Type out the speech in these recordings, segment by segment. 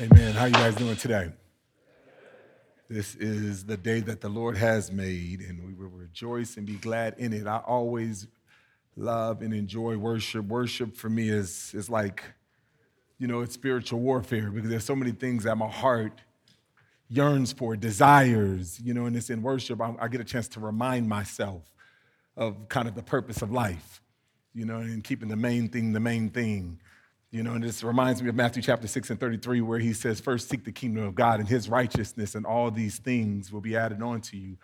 Amen. How you guys doing today? This is the day that the Lord has made, and we will rejoice and be glad in it. I always love and enjoy worship. Worship for me is, is like, you know, it's spiritual warfare because there's so many things that my heart yearns for, desires, you know, and it's in worship. I, I get a chance to remind myself of kind of the purpose of life, you know, and keeping the main thing the main thing. You know, and this reminds me of Matthew chapter 6 and 33, where he says, First seek the kingdom of God and his righteousness, and all these things will be added on to you.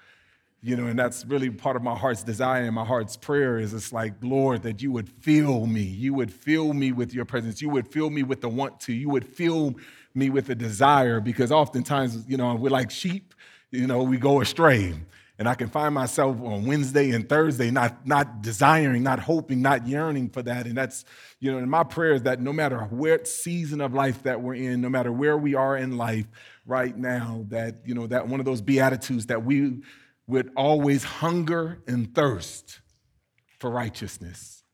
You know, and that's really part of my heart's desire and my heart's prayer is it's like, Lord, that you would fill me. You would fill me with your presence. You would fill me with the want to. You would fill me with the desire, because oftentimes, you know, we're like sheep, you know, we go astray. And I can find myself on Wednesday and Thursday not, not desiring, not hoping, not yearning for that. And that's, you know, and my prayer is that no matter what season of life that we're in, no matter where we are in life right now, that, you know, that one of those beatitudes that we would always hunger and thirst for righteousness,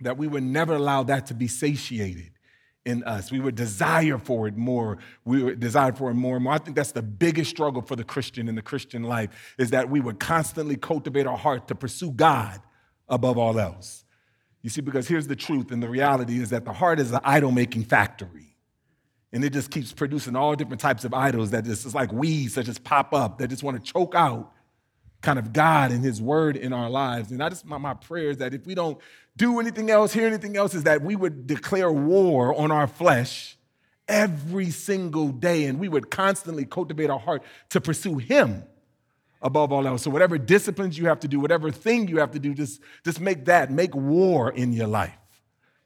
that we would never allow that to be satiated in us. We would desire for it more. We would desire for it more and more. I think that's the biggest struggle for the Christian in the Christian life is that we would constantly cultivate our heart to pursue God above all else. You see, because here's the truth and the reality is that the heart is an idol making factory. And it just keeps producing all different types of idols that just is like weeds that just pop up, that just want to choke out kind of God and His Word in our lives. And I just, my, my prayer is that if we don't do anything else, hear anything else, is that we would declare war on our flesh every single day and we would constantly cultivate our heart to pursue Him above all else. So, whatever disciplines you have to do, whatever thing you have to do, just, just make that, make war in your life.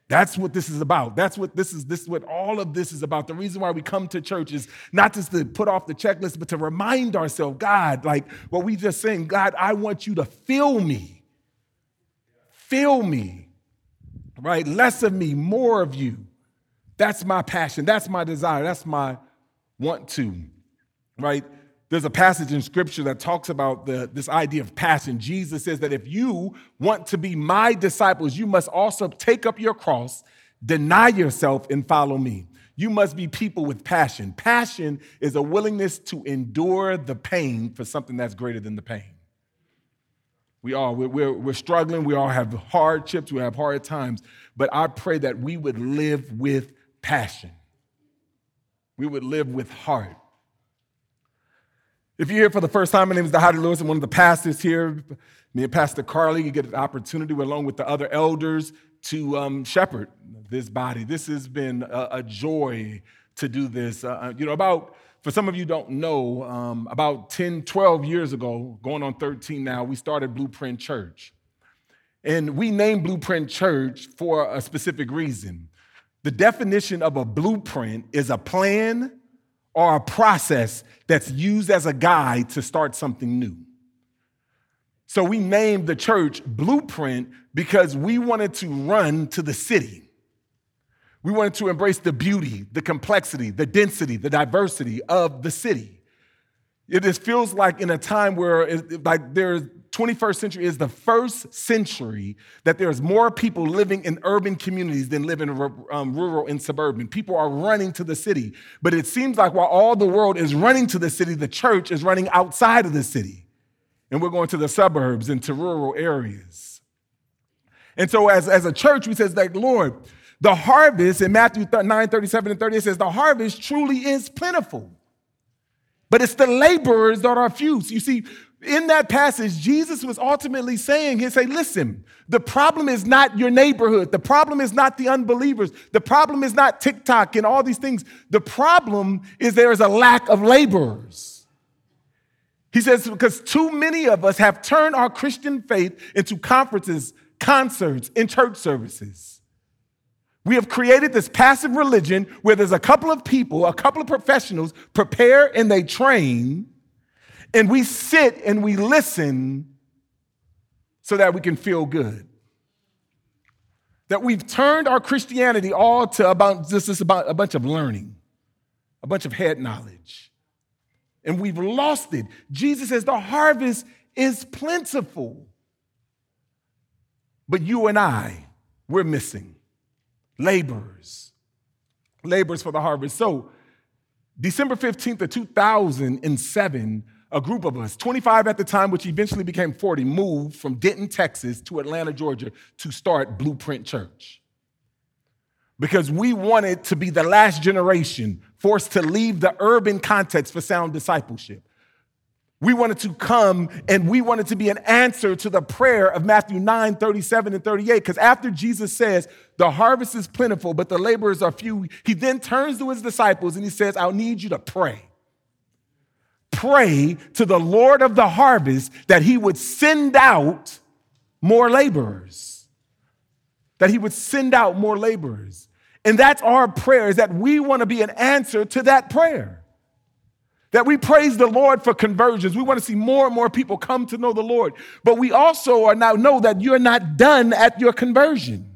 That's what this is about. That's what this is. This is what all of this is about. The reason why we come to church is not just to put off the checklist, but to remind ourselves, God, like what we just saying, God, I want you to fill me. Fill me. Right? Less of me, more of you. That's my passion. That's my desire. That's my want to. Right? There's a passage in scripture that talks about the, this idea of passion. Jesus says that if you want to be my disciples, you must also take up your cross, deny yourself, and follow me. You must be people with passion. Passion is a willingness to endure the pain for something that's greater than the pain. We all, we're, we're, we're, struggling. We all have hardships. We have hard times. But I pray that we would live with passion. We would live with heart. If you're here for the first time, my name is Dhati Lewis. I'm one of the pastors here. Me and Pastor Carly, you get an opportunity along with the other elders to um, shepherd this body. This has been a, a joy to do this. Uh, uh, you know, about, for some of you don't know, um, about 10, 12 years ago, going on 13 now, we started Blueprint Church. And we named Blueprint Church for a specific reason. The definition of a blueprint is a plan or a process that's used as a guide to start something new. So we named the church Blueprint because we wanted to run to the city. We wanted to embrace the beauty, the complexity, the density, the diversity of the city. It just feels like in a time where it, like there's 21st century is the first century that there's more people living in urban communities than live in um, rural and suburban. People are running to the city. But it seems like while all the world is running to the city, the church is running outside of the city. And we're going to the suburbs and to rural areas. And so as, as a church, we says like, Lord, the harvest in Matthew 9, 37 and 30, it says, the harvest truly is plentiful. But it's the laborers that are few. So you see, in that passage, Jesus was ultimately saying, He say, listen, the problem is not your neighborhood. The problem is not the unbelievers. The problem is not TikTok and all these things. The problem is there is a lack of laborers. He says, because too many of us have turned our Christian faith into conferences, concerts, and church services. We have created this passive religion where there's a couple of people, a couple of professionals prepare and they train and we sit and we listen so that we can feel good. That we've turned our Christianity all to about this is about a bunch of learning, a bunch of head knowledge. And we've lost it. Jesus says the harvest is plentiful. But you and I, we're missing laborers, laborers for the harvest. So December 15th of 2007, a group of us, 25 at the time, which eventually became 40, moved from Denton, Texas to Atlanta, Georgia to start Blueprint Church. Because we wanted to be the last generation forced to leave the urban context for sound discipleship. We wanted to come and we wanted to be an answer to the prayer of Matthew 9, 37 and 38. Because after Jesus says, the harvest is plentiful, but the laborers are few, he then turns to his disciples and he says, I'll need you to pray. Pray to the Lord of the harvest that he would send out more laborers. That he would send out more laborers. And that's our prayer, is that we want to be an answer to that prayer that we praise the Lord for conversions. We want to see more and more people come to know the Lord. But we also are now know that you're not done at your conversion.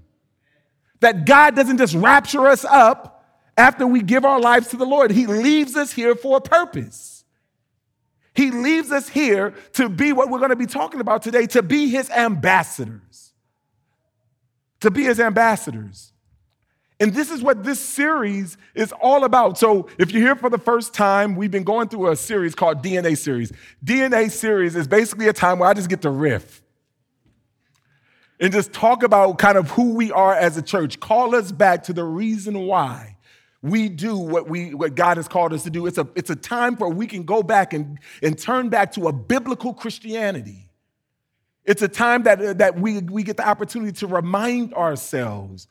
That God doesn't just rapture us up after we give our lives to the Lord. He leaves us here for a purpose. He leaves us here to be what we're going to be talking about today, to be his ambassadors. To be his ambassadors. And this is what this series is all about. So, if you're here for the first time, we've been going through a series called DNA series. DNA series is basically a time where I just get to riff and just talk about kind of who we are as a church. Call us back to the reason why we do what we what God has called us to do. It's a it's a time where we can go back and, and turn back to a biblical Christianity. It's a time that, that we, we get the opportunity to remind ourselves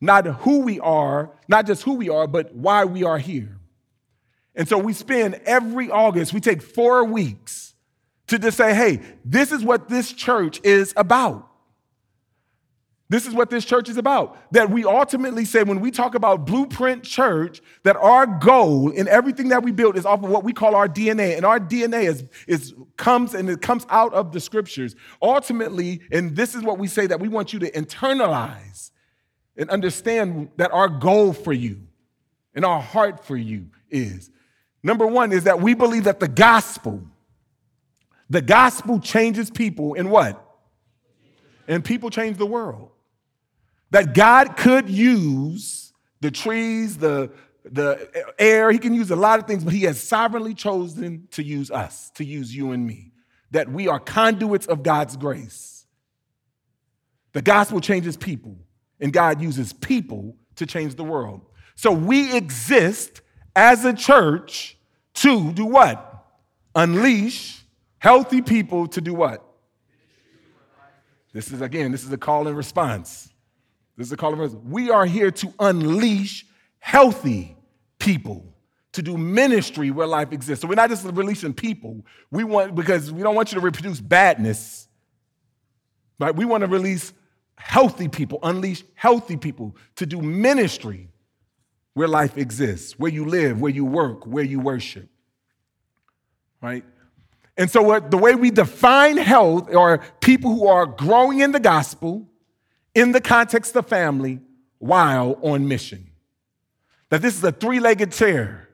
not who we are, not just who we are, but why we are here. And so we spend every August, we take four weeks to just say, hey, this is what this church is about. This is what this church is about. That we ultimately say, when we talk about Blueprint Church, that our goal in everything that we build is off of what we call our DNA. And our DNA is, is comes and it comes out of the scriptures. Ultimately, and this is what we say that we want you to internalize and understand that our goal for you and our heart for you is number one is that we believe that the gospel the gospel changes people in what? And people change the world. That god could use the trees the the air he can use a lot of things but he has sovereignly chosen to use us to use you and me. That we are conduits of god's grace. The gospel changes people and God uses people to change the world. So we exist as a church to do what? Unleash healthy people to do what? This is again, this is a call and response. This is a call and response. We are here to unleash healthy people to do ministry where life exists. So we're not just releasing people. We want because we don't want you to reproduce badness. Right? We want to release healthy people, unleash healthy people to do ministry where life exists, where you live, where you work, where you worship. Right? And so, what, the way we define health are people who are growing in the gospel in the context of family while on mission. That this is a three legged chair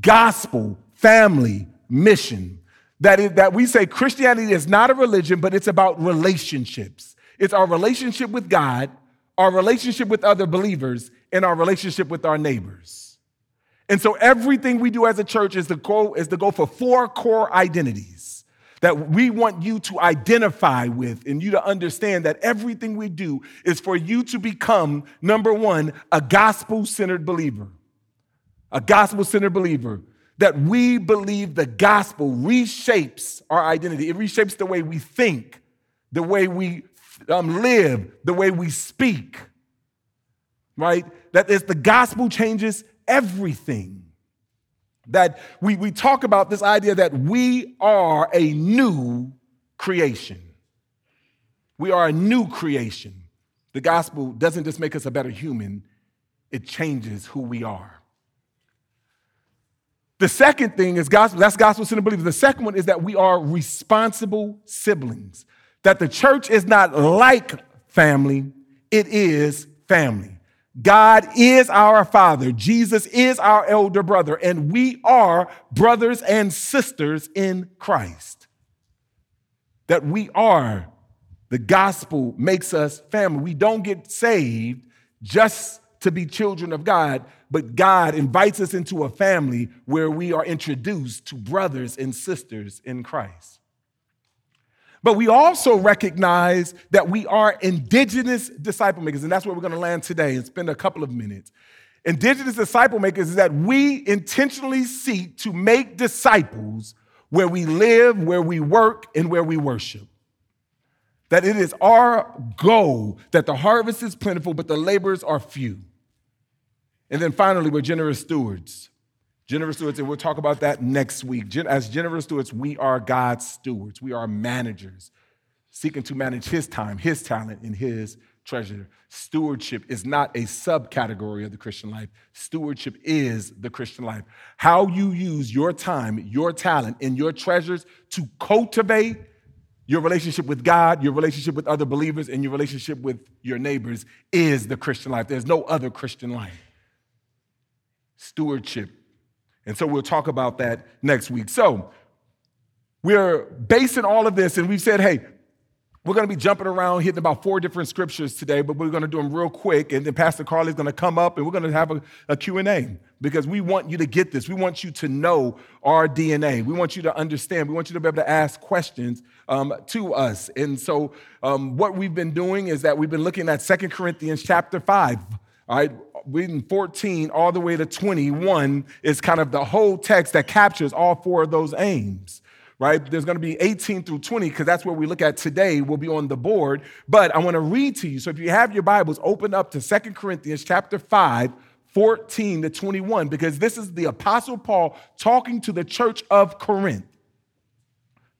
gospel, family, mission. That, is, that we say Christianity is not a religion, but it's about relationships. It's our relationship with God, our relationship with other believers, and our relationship with our neighbors. And so everything we do as a church is to go, is to go for four core identities that we want you to identify with and you to understand that everything we do is for you to become, number one, a gospel centered believer. A gospel centered believer. That we believe the gospel reshapes our identity, it reshapes the way we think, the way we um, live, the way we speak, right? That is the gospel changes everything. That we, we talk about this idea that we are a new creation. We are a new creation. The gospel doesn't just make us a better human, it changes who we are. The second thing is gospel, that's gospel centered believers. The second one is that we are responsible siblings that the church is not like family, it is family. God is our father. Jesus is our elder brother, and we are brothers and sisters in Christ. That we are, the gospel makes us family. We don't get saved just to be children of God, but God invites us into a family where we are introduced to brothers and sisters in Christ. But we also recognize that we are indigenous disciple makers, and that's where we're going to land today and spend a couple of minutes. Indigenous disciple makers is that we intentionally seek to make disciples where we live, where we work, and where we worship. That it is our goal that the harvest is plentiful, but the laborers are few. And then finally, we're generous stewards. Generous stewards, and we'll talk about that next week. As generous stewards, we are God's stewards. We are managers seeking to manage His time, His talent, and His treasure. Stewardship is not a subcategory of the Christian life. Stewardship is the Christian life. How you use your time, your talent, and your treasures to cultivate your relationship with God, your relationship with other believers, and your relationship with your neighbors is the Christian life. There's no other Christian life. Stewardship. And so we'll talk about that next week. So we're basing all of this, and we've said, hey, we're going to be jumping around, hitting about four different scriptures today, but we're going to do them real quick. And then Pastor Carly's going to come up and we're going to have a, a Q&A because we want you to get this. We want you to know our DNA. We want you to understand. We want you to be able to ask questions um, to us. And so um, what we've been doing is that we've been looking at Second Corinthians chapter 5. All right, reading 14 all the way to 21 is kind of the whole text that captures all four of those aims right? There's going to be 18 through 20 because that's where we look at today. We'll be on the board. But I want to read to you. So if you have your Bibles, open up to Second Corinthians chapter 5, 14 to 21, because this is the Apostle Paul talking to the church of Corinth,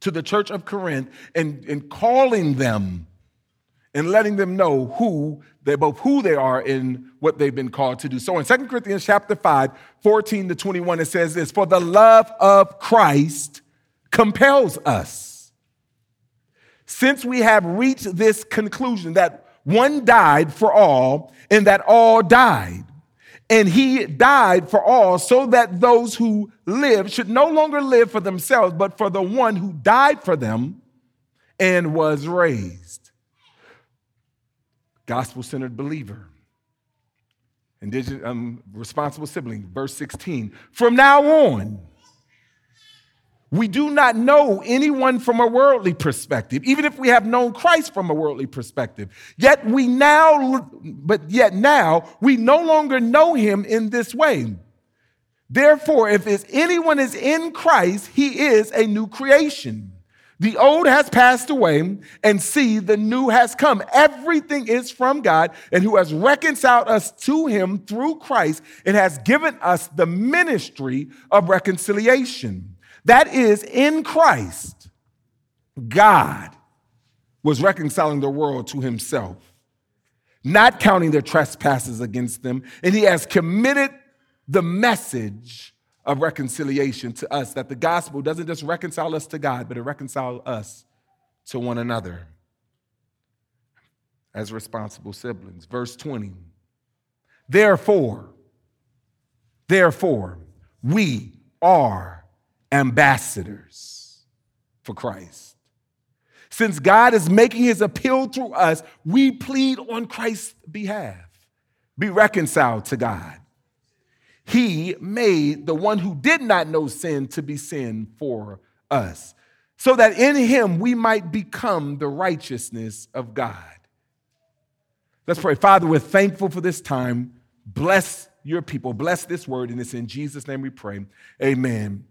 to the church of Corinth, and, and calling them and letting them know who they both who they are and what they've been called to do. So in Second Corinthians chapter 5, 14 to 21, it says this: For the love of Christ compels us. Since we have reached this conclusion that one died for all and that all died, and he died for all so that those who live should no longer live for themselves, but for the one who died for them and was raised. Gospel centered believer. Indigenous, um, responsible sibling, verse 16. From now on, we do not know anyone from a worldly perspective, even if we have known Christ from a worldly perspective. Yet we now, but yet now, we no longer know him in this way. Therefore, if anyone is in Christ, he is a new creation. The old has passed away, and see, the new has come. Everything is from God, and who has reconciled us to him through Christ and has given us the ministry of reconciliation. That is, in Christ, God was reconciling the world to himself, not counting their trespasses against them, and he has committed the message of reconciliation to us that the gospel doesn't just reconcile us to God, but it reconciles us to one another as responsible siblings. Verse 20. Therefore, therefore, we are ambassadors for Christ. Since God is making his appeal through us, we plead on Christ's behalf. Be reconciled to God. He made the one who did not know sin to be sin for us, so that in him we might become the righteousness of God. Let's pray. Father, we're thankful for this time. Bless your people. Bless this word, and it's in Jesus' name we pray. Amen.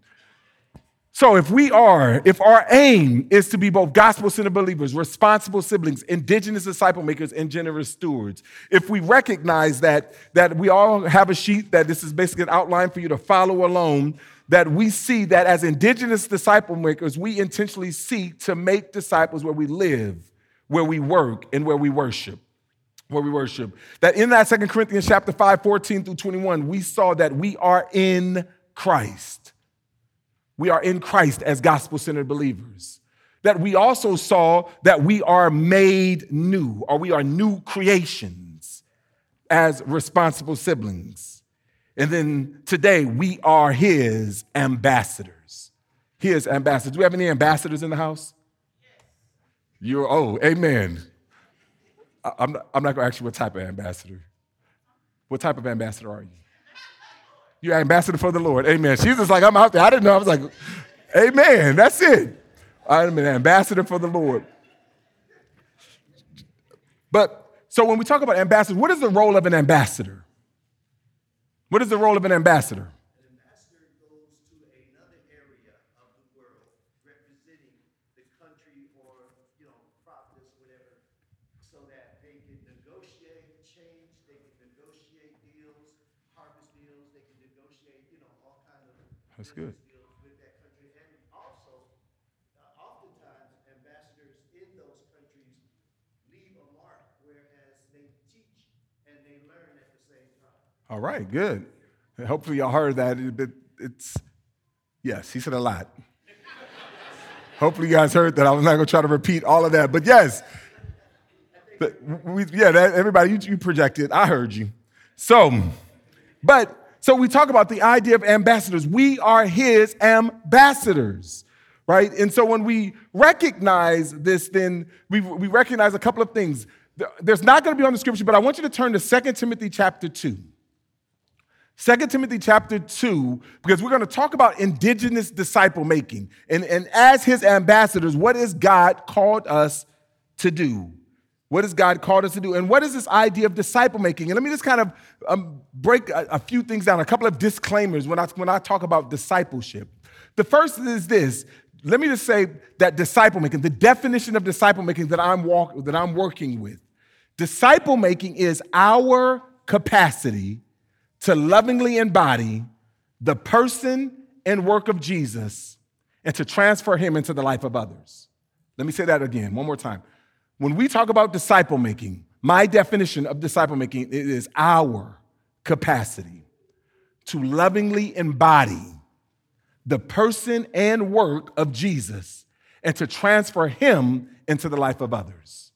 So, if we are, if our aim is to be both gospel centered believers, responsible siblings, indigenous disciple makers, and generous stewards, if we recognize that, that we all have a sheet, that this is basically an outline for you to follow along, that we see that as indigenous disciple makers, we intentionally seek to make disciples where we live, where we work, and where we worship. Where we worship. That in that Second Corinthians chapter 5, 14 through 21, we saw that we are in Christ we are in Christ as gospel centered believers. That we also saw that we are made new, or we are new creations as responsible siblings. And then today, we are his ambassadors. His ambassadors. Do we have any ambassadors in the house? You're, oh, amen. I'm not, I'm not going to ask you what type of ambassador. What type of ambassador are you? You're ambassador for the Lord. Amen. She's just like, I'm out there. I didn't know. I was like, Amen. That's it. I'm an ambassador for the Lord. But so when we talk about ambassadors, what is the role of an ambassador? What is the role of an ambassador? An ambassador goes to another area of the world representing the country or, you know, province, whatever, so that they can negotiate change, they can negotiate deals, harvest deals, they can negotiate, you know, all kind of That's good. deals with that country. And also, uh, oftentimes, ambassadors in those countries leave a mark, whereas they teach and they learn at the same time. All right, good. Hopefully, y'all heard that. But it's, yes, he said a lot. Hopefully, you guys heard that. I was not going to try to repeat all of that. But yes, but we, yeah, that, everybody, you, you projected. I heard you. So, but, so we talk about the idea of ambassadors. We are his ambassadors, right? And so when we recognize this, then we, we recognize a couple of things. There's not going to be on the scripture, but I want you to turn to 2 Timothy chapter 2. 2 Timothy chapter 2, because we're going to talk about indigenous disciple making. And, and as his ambassadors, what is God called us to do? What has God called us to do? And what is this idea of disciple making? And let me just kind of um, break a, a few things down, a couple of disclaimers when I, when I talk about discipleship. The first is this let me just say that disciple making, the definition of disciple making that I'm, walk, that I'm working with, disciple making is our capacity to lovingly embody the person and work of Jesus and to transfer him into the life of others. Let me say that again, one more time. When we talk about disciple making, my definition of disciple making is our capacity to lovingly embody the person and work of Jesus and to transfer him into the life of others.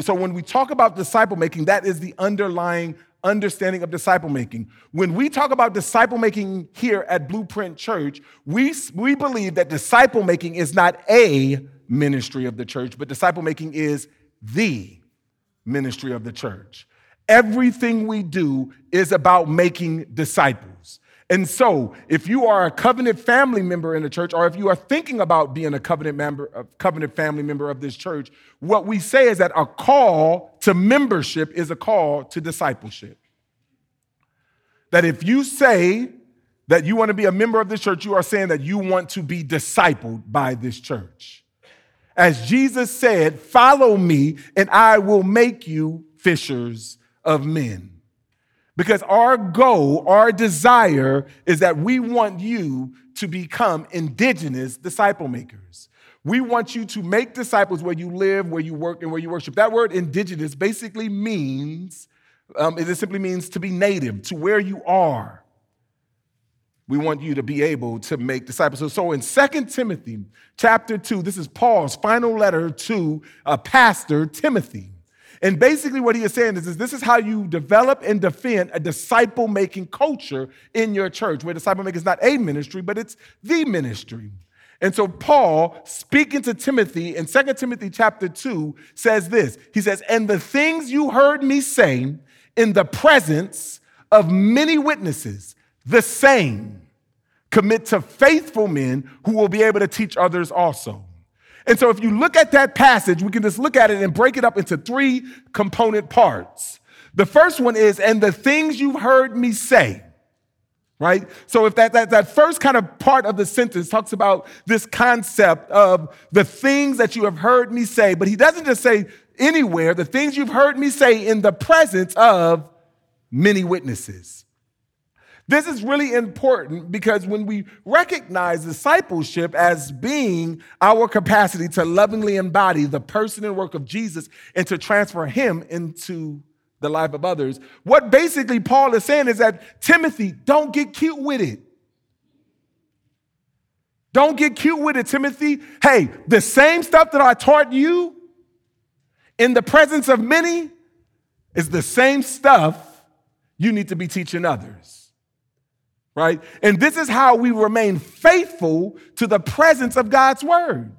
So when we talk about disciple making, that is the underlying understanding of disciple making. When we talk about disciple making here at Blueprint Church, we, we believe that disciple making is not a ministry of the church, but disciple making is the ministry of the church. Everything we do is about making disciples. And so, if you are a covenant family member in the church, or if you are thinking about being a covenant member, a covenant family member of this church, what we say is that a call to membership is a call to discipleship. That if you say that you want to be a member of this church, you are saying that you want to be discipled by this church. As Jesus said, Follow me, and I will make you fishers of men. Because our goal, our desire is that we want you to become indigenous disciple makers. We want you to make disciples where you live, where you work, and where you worship. That word indigenous basically means, um, it simply means to be native, to where you are. We want you to be able to make disciples. So, so in 2 Timothy chapter 2, this is Paul's final letter to a pastor, Timothy. And basically, what he is saying is, is this is how you develop and defend a disciple making culture in your church, where disciple making is not a ministry, but it's the ministry. And so Paul, speaking to Timothy in 2 Timothy chapter 2, says this. He says, And the things you heard me say in the presence of many witnesses, the same commit to faithful men who will be able to teach others also. And so if you look at that passage, we can just look at it and break it up into three component parts. The first one is, and the things you've heard me say right? So if that, that, that first kind of part of the sentence talks about this concept of the things that you have heard me say, but he doesn't just say anywhere, the things you've heard me say in the presence of many witnesses. This is really important because when we recognize discipleship as being our capacity to lovingly embody the person and work of Jesus and to transfer him into the life of others. What basically Paul is saying is that Timothy, don't get cute with it. Don't get cute with it, Timothy. Hey, the same stuff that I taught you in the presence of many is the same stuff you need to be teaching others. Right? And this is how we remain faithful to the presence of God's word.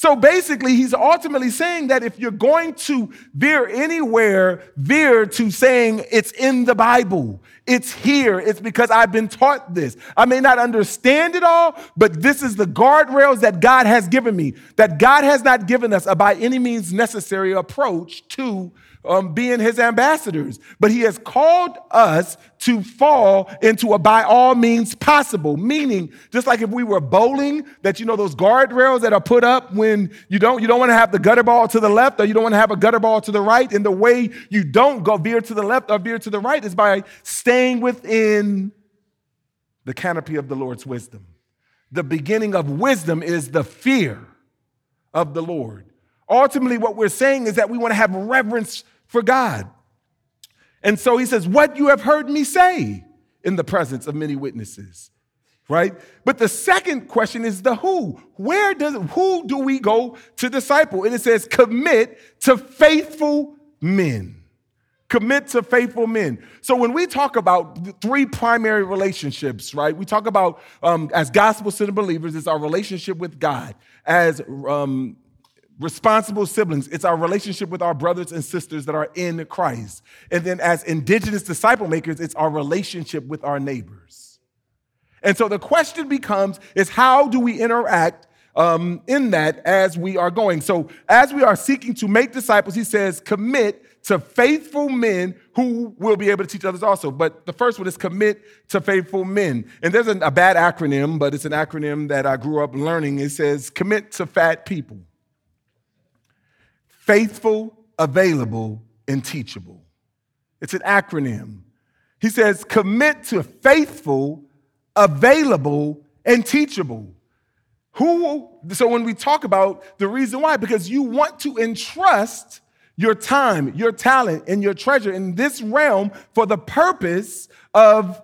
So basically, he's ultimately saying that if you're going to veer anywhere, veer to saying it's in the Bible, it's here, it's because I've been taught this. I may not understand it all, but this is the guardrails that God has given me, that God has not given us a by any means necessary approach to um, being his ambassadors. But he has called us to fall into a by all means possible, meaning just like if we were bowling, that you know those guardrails that are put up when you don't you don't want to have the gutter ball to the left or you don't want to have a gutter ball to the right. And the way you don't go veer to the left or veer to the right is by staying within the canopy of the Lord's wisdom. The beginning of wisdom is the fear of the Lord. Ultimately, what we're saying is that we want to have reverence for God. And so he says, What you have heard me say in the presence of many witnesses. Right? But the second question is the who. Where does who do we go to disciple? And it says, commit to faithful men. Commit to faithful men. So when we talk about three primary relationships, right? We talk about um, as gospel centered believers, it's our relationship with God. As um, responsible siblings, it's our relationship with our brothers and sisters that are in Christ. And then as indigenous disciple makers, it's our relationship with our neighbors. And so the question becomes is how do we interact um, in that as we are going? So as we are seeking to make disciples, he says, commit to faithful men who will be able to teach others also. But the first one is commit to faithful men. And there's a bad acronym, but it's an acronym that I grew up learning. It says commit to fat people faithful, available, and teachable. It's an acronym. He says, commit to faithful, available, and teachable. Who, so when we talk about the reason why, because you want to entrust your time, your talent, and your treasure in this realm for the purpose of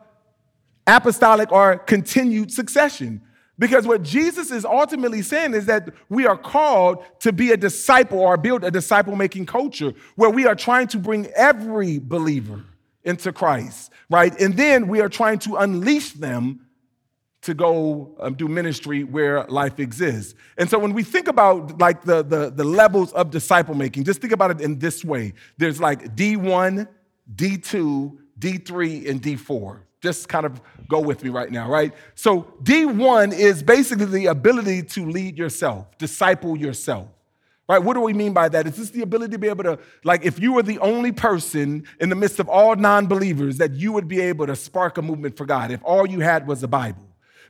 apostolic or continued succession. Because what Jesus is ultimately saying is that we are called to be a disciple or build a disciple making culture where we are trying to bring every believer into Christ, right? And then we are trying to unleash them to go um, do ministry where life exists. And so when we think about like the, the, the levels of disciple making, just think about it in this way. There's like D1, D2, D3, and D4. Just kind of go with me right now, right? So, D1 is basically the ability to lead yourself, disciple yourself. Right? What do we mean by that? Is this the ability to be able to, like, if you were the only person in the midst of all non believers, that you would be able to spark a movement for God if all you had was the Bible?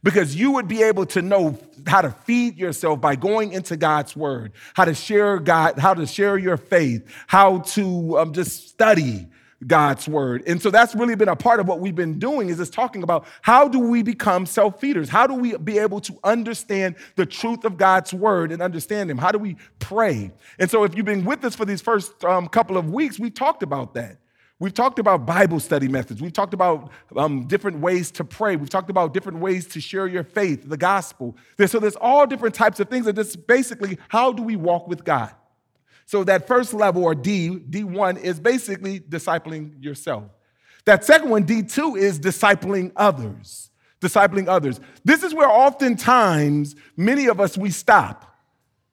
Because you would be able to know how to feed yourself by going into God's word, how to share God, how to share your faith, how to um, just study, God's word. And so that's really been a part of what we've been doing is just talking about how do we become self-feeders? How do we be able to understand the truth of God's word and understand him? How do we pray? And so if you've been with us for these first um, couple of weeks, we've talked about that. We've talked about Bible study methods. We've talked about um, different ways to pray. We've talked about different ways to share your faith, the gospel. So there's all different types of things. And this basically, how do we walk with God? So that first level, or D, D1, is basically discipling yourself. That second one, D2, is discipling others. Discipling others. This is where oftentimes many of us we stop,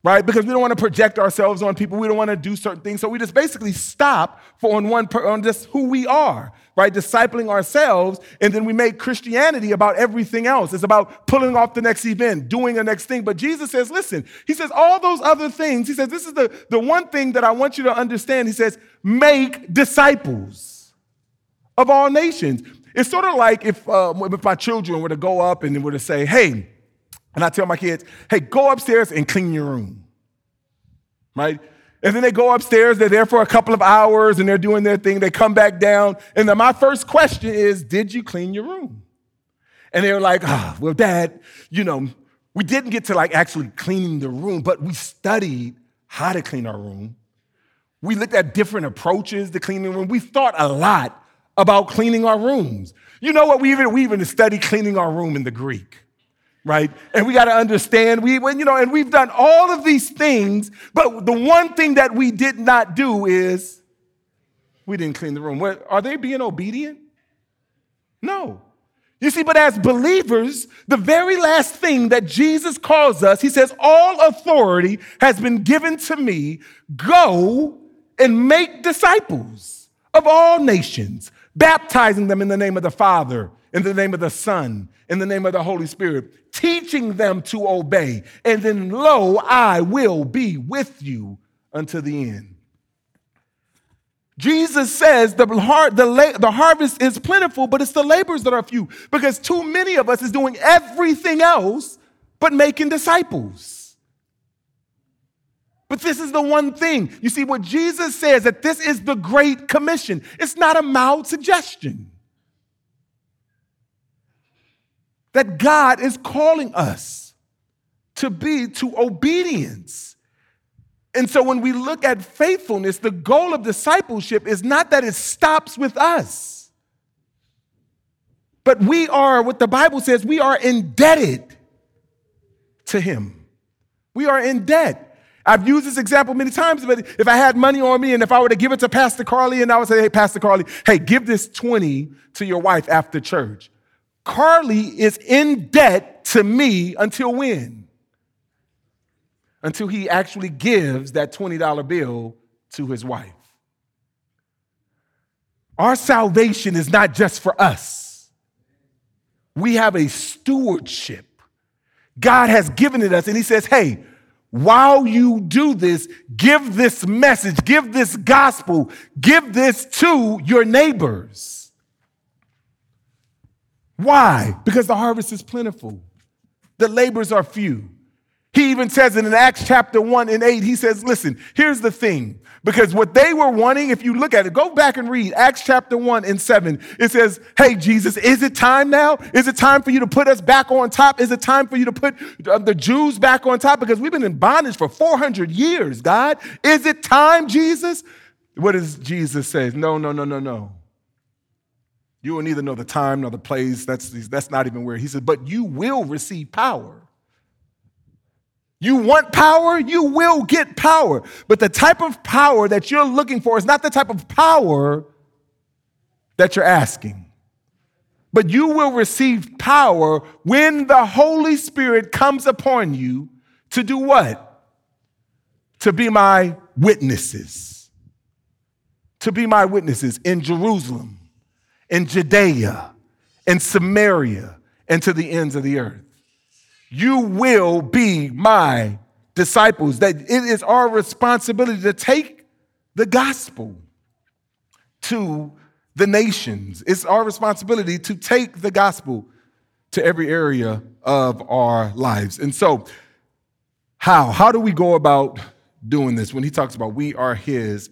right? Because we don't want to project ourselves on people. We don't want to do certain things. So we just basically stop for on one on just who we are right? Discipling ourselves, and then we make Christianity about everything else. It's about pulling off the next event, doing the next thing. But Jesus says, listen, he says, all those other things, he says, this is the, the one thing that I want you to understand. He says, make disciples of all nations. It's sort of like if, uh, if my children were to go up and were to say, hey, and I tell my kids, hey, go upstairs and clean your room, right? And then they go upstairs, they're there for a couple of hours and they're doing their thing. They come back down. And then my first question is, Did you clean your room? And they're like, oh, well, dad, you know, we didn't get to like actually cleaning the room, but we studied how to clean our room. We looked at different approaches to cleaning the room. We thought a lot about cleaning our rooms. You know what? We even, we even studied cleaning our room in the Greek right? And we got to understand we when you know and we've done all of these things, but the one thing that we did not do is we didn't clean the room. Where, Are they being obedient? No. You see, but as believers, the very last thing that Jesus calls us, he says, All authority has been given to me. Go and make disciples of all nations, baptizing them in the name of the Father, in the name of the Son, in the name of the Holy Spirit, teaching them to obey. And then, lo, I will be with you unto the end. Jesus says the, har- the, la- the harvest is plentiful, but it's the laborers that are few because too many of us is doing everything else but making disciples. But this is the one thing. You see, what Jesus says that this is the Great Commission. It's not a mild suggestion. That God is calling us to be to obedience. And so when we look at faithfulness, the goal of discipleship is not that it stops with us, but we are, what the Bible says, we are indebted to Him. We are in debt. I've used this example many times, but if I had money on me and if I were to give it to Pastor Carly and I would say, hey, Pastor Carly, hey, give this 20 to your wife after church. Carly is in debt to me until when? until he actually gives that $20 bill to his wife. Our salvation is not just for us, we have a stewardship. God has given it us, and he says, hey, while you do this, give this message, give this gospel, give this to your neighbors. Why? Because the harvest is plentiful, the labors are few. He even says it in Acts chapter 1 and 8, he says, Listen, here's the thing. Because what they were wanting, if you look at it, go back and read Acts chapter 1 and 7. It says, Hey, Jesus, is it time now? Is it time for you to put us back on top? Is it time for you to put uh, the Jews back on top? Because we've been in bondage for 400 years, God. Is it time, Jesus? What does Jesus say? No, no, no, no, no. You will neither know the time nor the place. That's, that's not even where he said, but you will receive power you want power, you will get power. But the type of power that you're looking for is not the type of power that you're asking. But you will receive power when the Holy Spirit comes upon you to do what? To be my witnesses. To be my witnesses in Jerusalem, in Judea, in Samaria, and to the ends of the earth you will be my disciples. That it is our responsibility to take the gospel to the nations. It's our responsibility to take the gospel to every area of our lives. And so, how? How do we go about doing this when he talks about we are his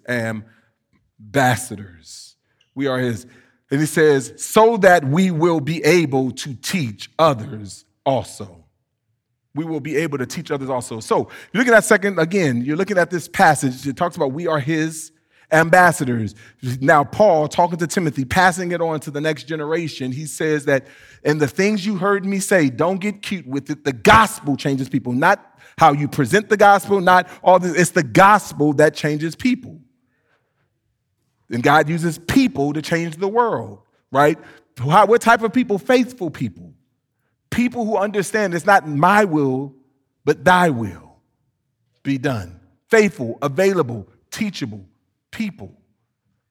ambassadors? We are his. And he says, so that we will be able to teach others also we will be able to teach others also. So, you're looking at second, again, you're looking at this passage. It talks about we are his ambassadors. Now, Paul, talking to Timothy, passing it on to the next generation, he says that, and the things you heard me say, don't get cute with it. The gospel changes people, not how you present the gospel, not all this. It's the gospel that changes people. And God uses people to change the world, right? How, what type of people? Faithful people people who understand it's not my will, but thy will be done. Faithful, available, teachable people,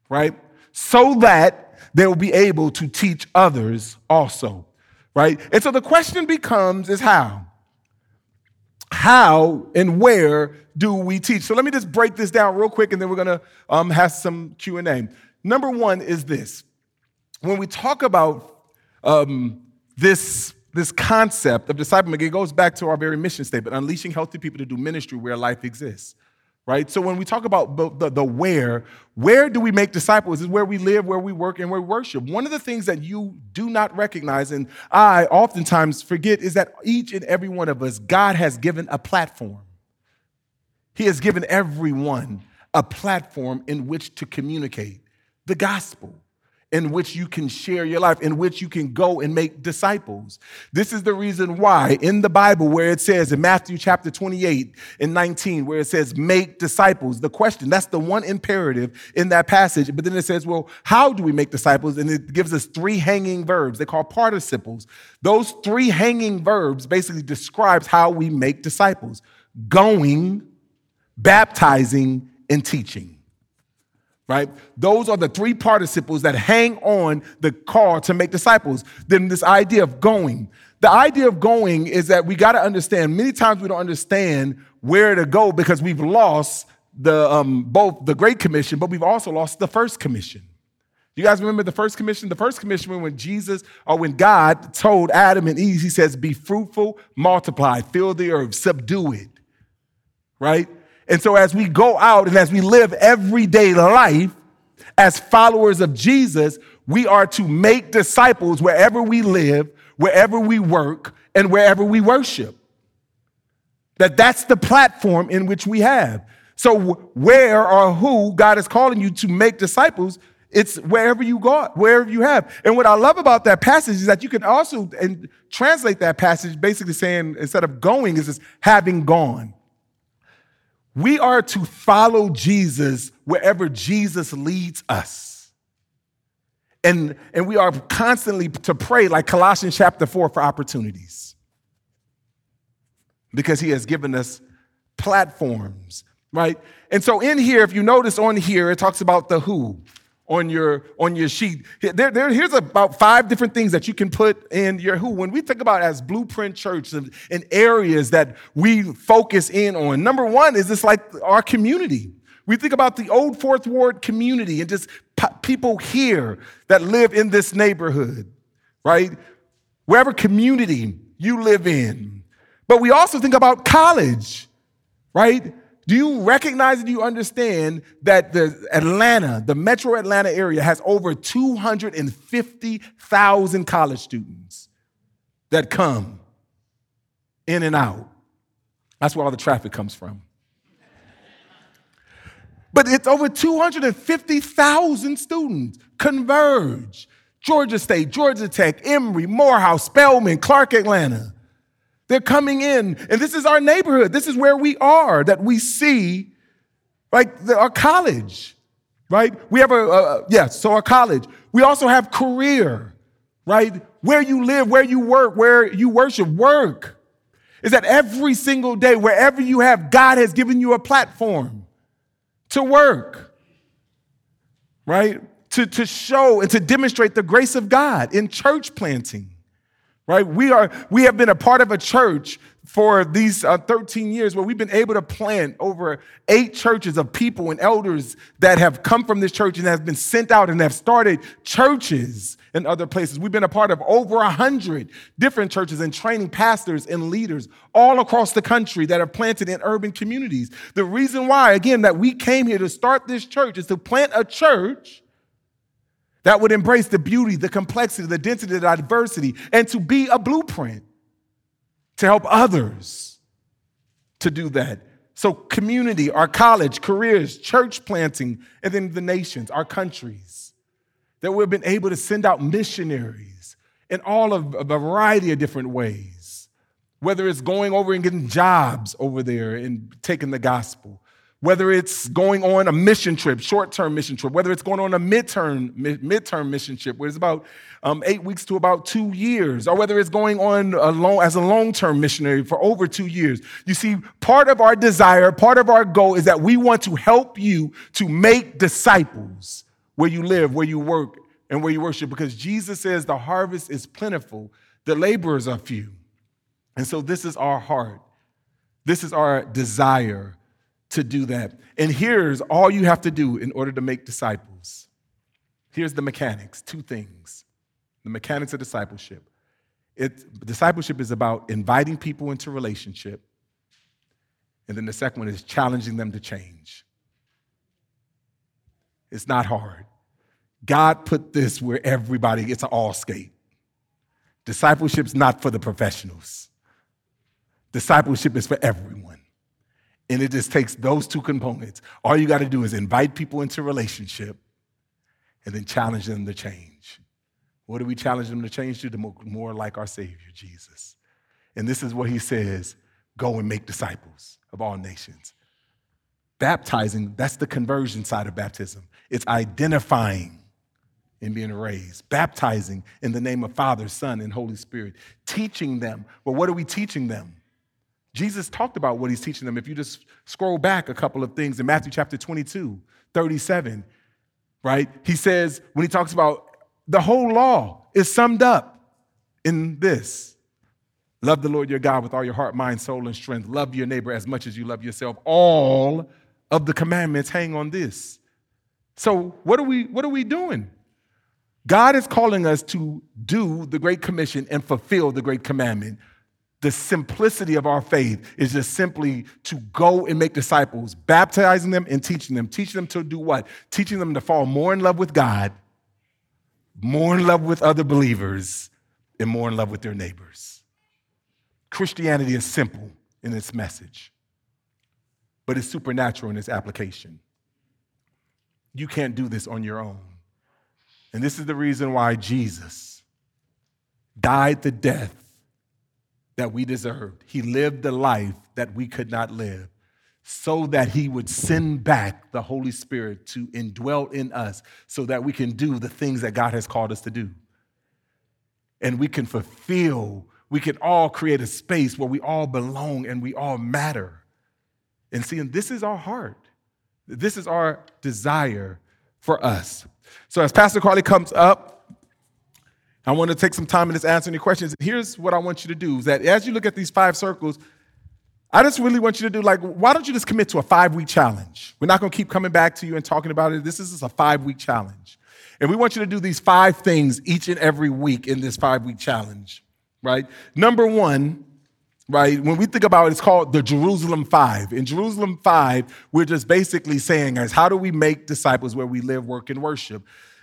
right? So that they will be able to teach others also, right? And so the question becomes is how? How and where do we teach? So let me just break this down real quick and then we're gonna um, have some Q&A. Number one is this. When we talk about um, this this concept of disciple making it goes back to our very mission statement unleashing healthy people to do ministry where life exists right? So when we talk about the, the, where where do we make disciples? Is where we live where we work and where we worship. One of the things that you do not recognize and i oftentimes forget is that each and every one of us god has given a platform. He has given everyone a platform in which to communicate the gospel in which you can share your life, in which you can go and make disciples. This is the reason why in the Bible, where it says in Matthew chapter 28 and 19, where it says, make disciples, the question, that's the one imperative in that passage. But then it says, well, how do we make disciples? And it gives us three hanging verbs. They call participles. Those three hanging verbs basically describes how we make disciples going, baptizing, and teaching right? Those are the three participles that hang on the call to make disciples. Then this idea of going. The idea of going is that we got to understand, many times we don't understand where to go because we've lost the, um, both the Great Commission, but we've also lost the First Commission. You guys remember the first commission? The first commission when Jesus or when God told Adam and Eve, he says, Be fruitful, multiply, fill the earth, subdue it. Right? And so, as we go out and as we live everyday life as followers of Jesus, we are to make disciples wherever we live, wherever we work, and wherever we worship. That that's the platform in which we have. So, where or who God is calling you to make disciples, it's wherever you go, wherever you have. And what I love about that passage is that you can also and translate that passage basically saying instead of going is just having gone. We are to follow Jesus wherever Jesus leads us. And, and we are constantly to pray, like Colossians chapter 4, for opportunities. Because he has given us platforms, right? And so in here, if you notice on here, it talks about the who on your on your sheet. There, there, here's about five different things that you can put in your who. When we think about as Blueprint Church and, and areas that we focus in on, number one is this like our community. We think about the old Fourth Ward community and just people here that live in this neighborhood, right? Wherever community you live in. But we also think about college, right? Do you recognize and do you understand that the Atlanta, the metro Atlanta area, has over 250,000 college students that come in and out? That's where all the traffic comes from. But it's over 250,000 students converge. Georgia State, Georgia Tech, Emory, Morehouse, Spelman, Clark Atlanta. They're coming in, and this is our neighborhood. This is where we are that we see, like the, our college, right? We have a, a yeah, so our college. We also have career, right? Where you live, where you work, where you worship, work. Is that every single day, wherever you have, God has given you a platform to work, right? To, to show and to demonstrate the grace of God in church planting right? We are we have been a part of a church for these uh, 13 years where we've been able to plant over eight churches of people and elders that have come from this church and have been sent out and have started churches in other places. We've been a part of over a hundred different churches and training pastors and leaders all across the country that are planted in urban communities. The reason why, again, that we came here to start this church is to plant a church that would embrace the beauty, the complexity, the density, the diversity, and to be a blueprint to help others to do that. So, community, our college, careers, church planting, and then the nations, our countries, that we've been able to send out missionaries in all of a variety of different ways, whether it's going over and getting jobs over there and taking the gospel, whether it's going on a mission trip, short-term mission trip, whether it's going on a midterm, mid midterm mission trip, where it's about um, eight weeks to about two years, or whether it's going on a long, as a long-term missionary for over two years. You see, part of our desire, part of our goal is that we want to help you to make disciples where you live, where you work, and where you worship, because Jesus says the harvest is plentiful, the laborers are few. And so this is our heart. This is our desire to do that. And here's all you have to do in order to make disciples. Here's the mechanics two things the mechanics of discipleship. It, discipleship is about inviting people into relationship. And then the second one is challenging them to change. It's not hard. God put this where everybody gets an all skate. Discipleship's not for the professionals. Discipleship is for everyone. And it just takes those two components. All you got to do is invite people into relationship and then challenge them to change. What do we challenge them to change to? To more, more like our Savior, Jesus. And this is what he says go and make disciples of all nations. Baptizing, that's the conversion side of baptism. It's identifying and being raised, baptizing in the name of Father, Son, and Holy Spirit, teaching them. Well, what are we teaching them? Jesus talked about what he's teaching them. If you just scroll back a couple of things in Matthew chapter 22, 37, right? He says, when he talks about the whole law is summed up in this love the Lord your God with all your heart, mind, soul, and strength. Love your neighbor as much as you love yourself. All of the commandments hang on this. So, what are we, what are we doing? God is calling us to do the Great Commission and fulfill the Great Commandment. The simplicity of our faith is just simply to go and make disciples, baptizing them and teaching them. Teaching them to do what? Teaching them to fall more in love with God, more in love with other believers, and more in love with their neighbors. Christianity is simple in its message, but it's supernatural in its application. You can't do this on your own. And this is the reason why Jesus died the death that we deserved. He lived the life that we could not live so that he would send back the Holy Spirit to indwell in us so that we can do the things that God has called us to do. And we can fulfill, we can all create a space where we all belong and we all matter. And see, and this is our heart. This is our desire for us. So as Pastor Carly comes up, I want to take some time and just answer any questions. Here's what I want you to do is that as you look at these five circles, I just really want you to do like, why don't you just commit to a five week challenge? We're not going to keep coming back to you and talking about it. This is a five week challenge. And we want you to do these five things each and every week in this five week challenge, right? Number one, right, when we think about it, it's called the Jerusalem Five. In Jerusalem Five, we're just basically saying, guys, how do we make disciples where we live, work, and worship?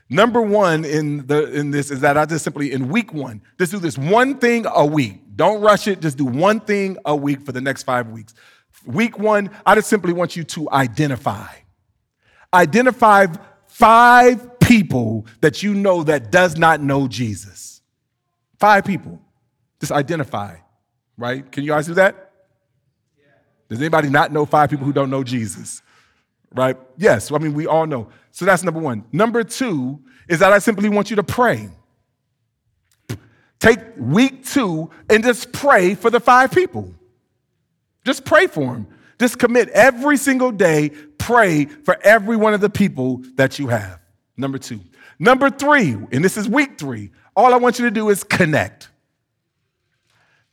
Number one in the in this is that I just simply in week one, just do this one thing a week. Don't rush it. Just do one thing a week for the next five weeks. Week one, I just simply want you to identify. Identify five people that you know that does not know Jesus. Five people. Just identify, right? Can you guys do that? Does anybody not know five people who don't know Jesus? Right? Yes. I mean, we all know. So that's number one. Number two is that I simply want you to pray. Take week two and just pray for the five people. Just pray for them. Just commit every single day, pray for every one of the people that you have. Number two. Number three, and this is week three, all I want you to do is connect.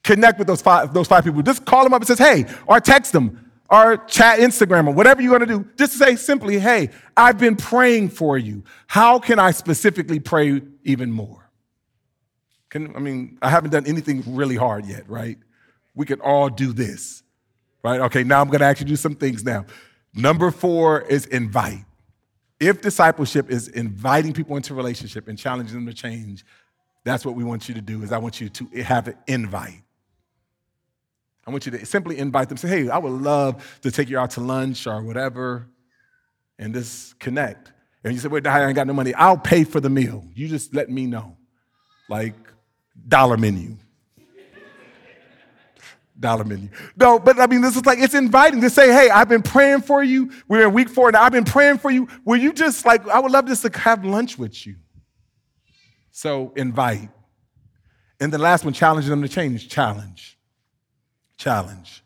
Connect with those five, those five people. Just call them up and says, hey, or text them, or chat Instagram, or whatever you're gonna do. Just say simply, hey, I've been praying for you. How can I specifically pray even more? Can, I mean, I haven't done anything really hard yet, right? We can all do this, right? Okay, now I'm gonna actually do some things now. Number four is invite. If discipleship is inviting people into relationship and challenging them to change, that's what we want you to do is I want you to have an invite. I want you to simply invite them, say, hey, I would love to take you out to lunch or whatever, and just connect. And you say, wait, I ain't got no money. I'll pay for the meal. You just let me know. Like dollar menu. dollar menu. No, but I mean, this is like, it's inviting to say, hey, I've been praying for you. We're in week four now. I've been praying for you. Will you just like, I would love just to have lunch with you. So invite. And the last one, challenge them to change. Challenge. Challenge.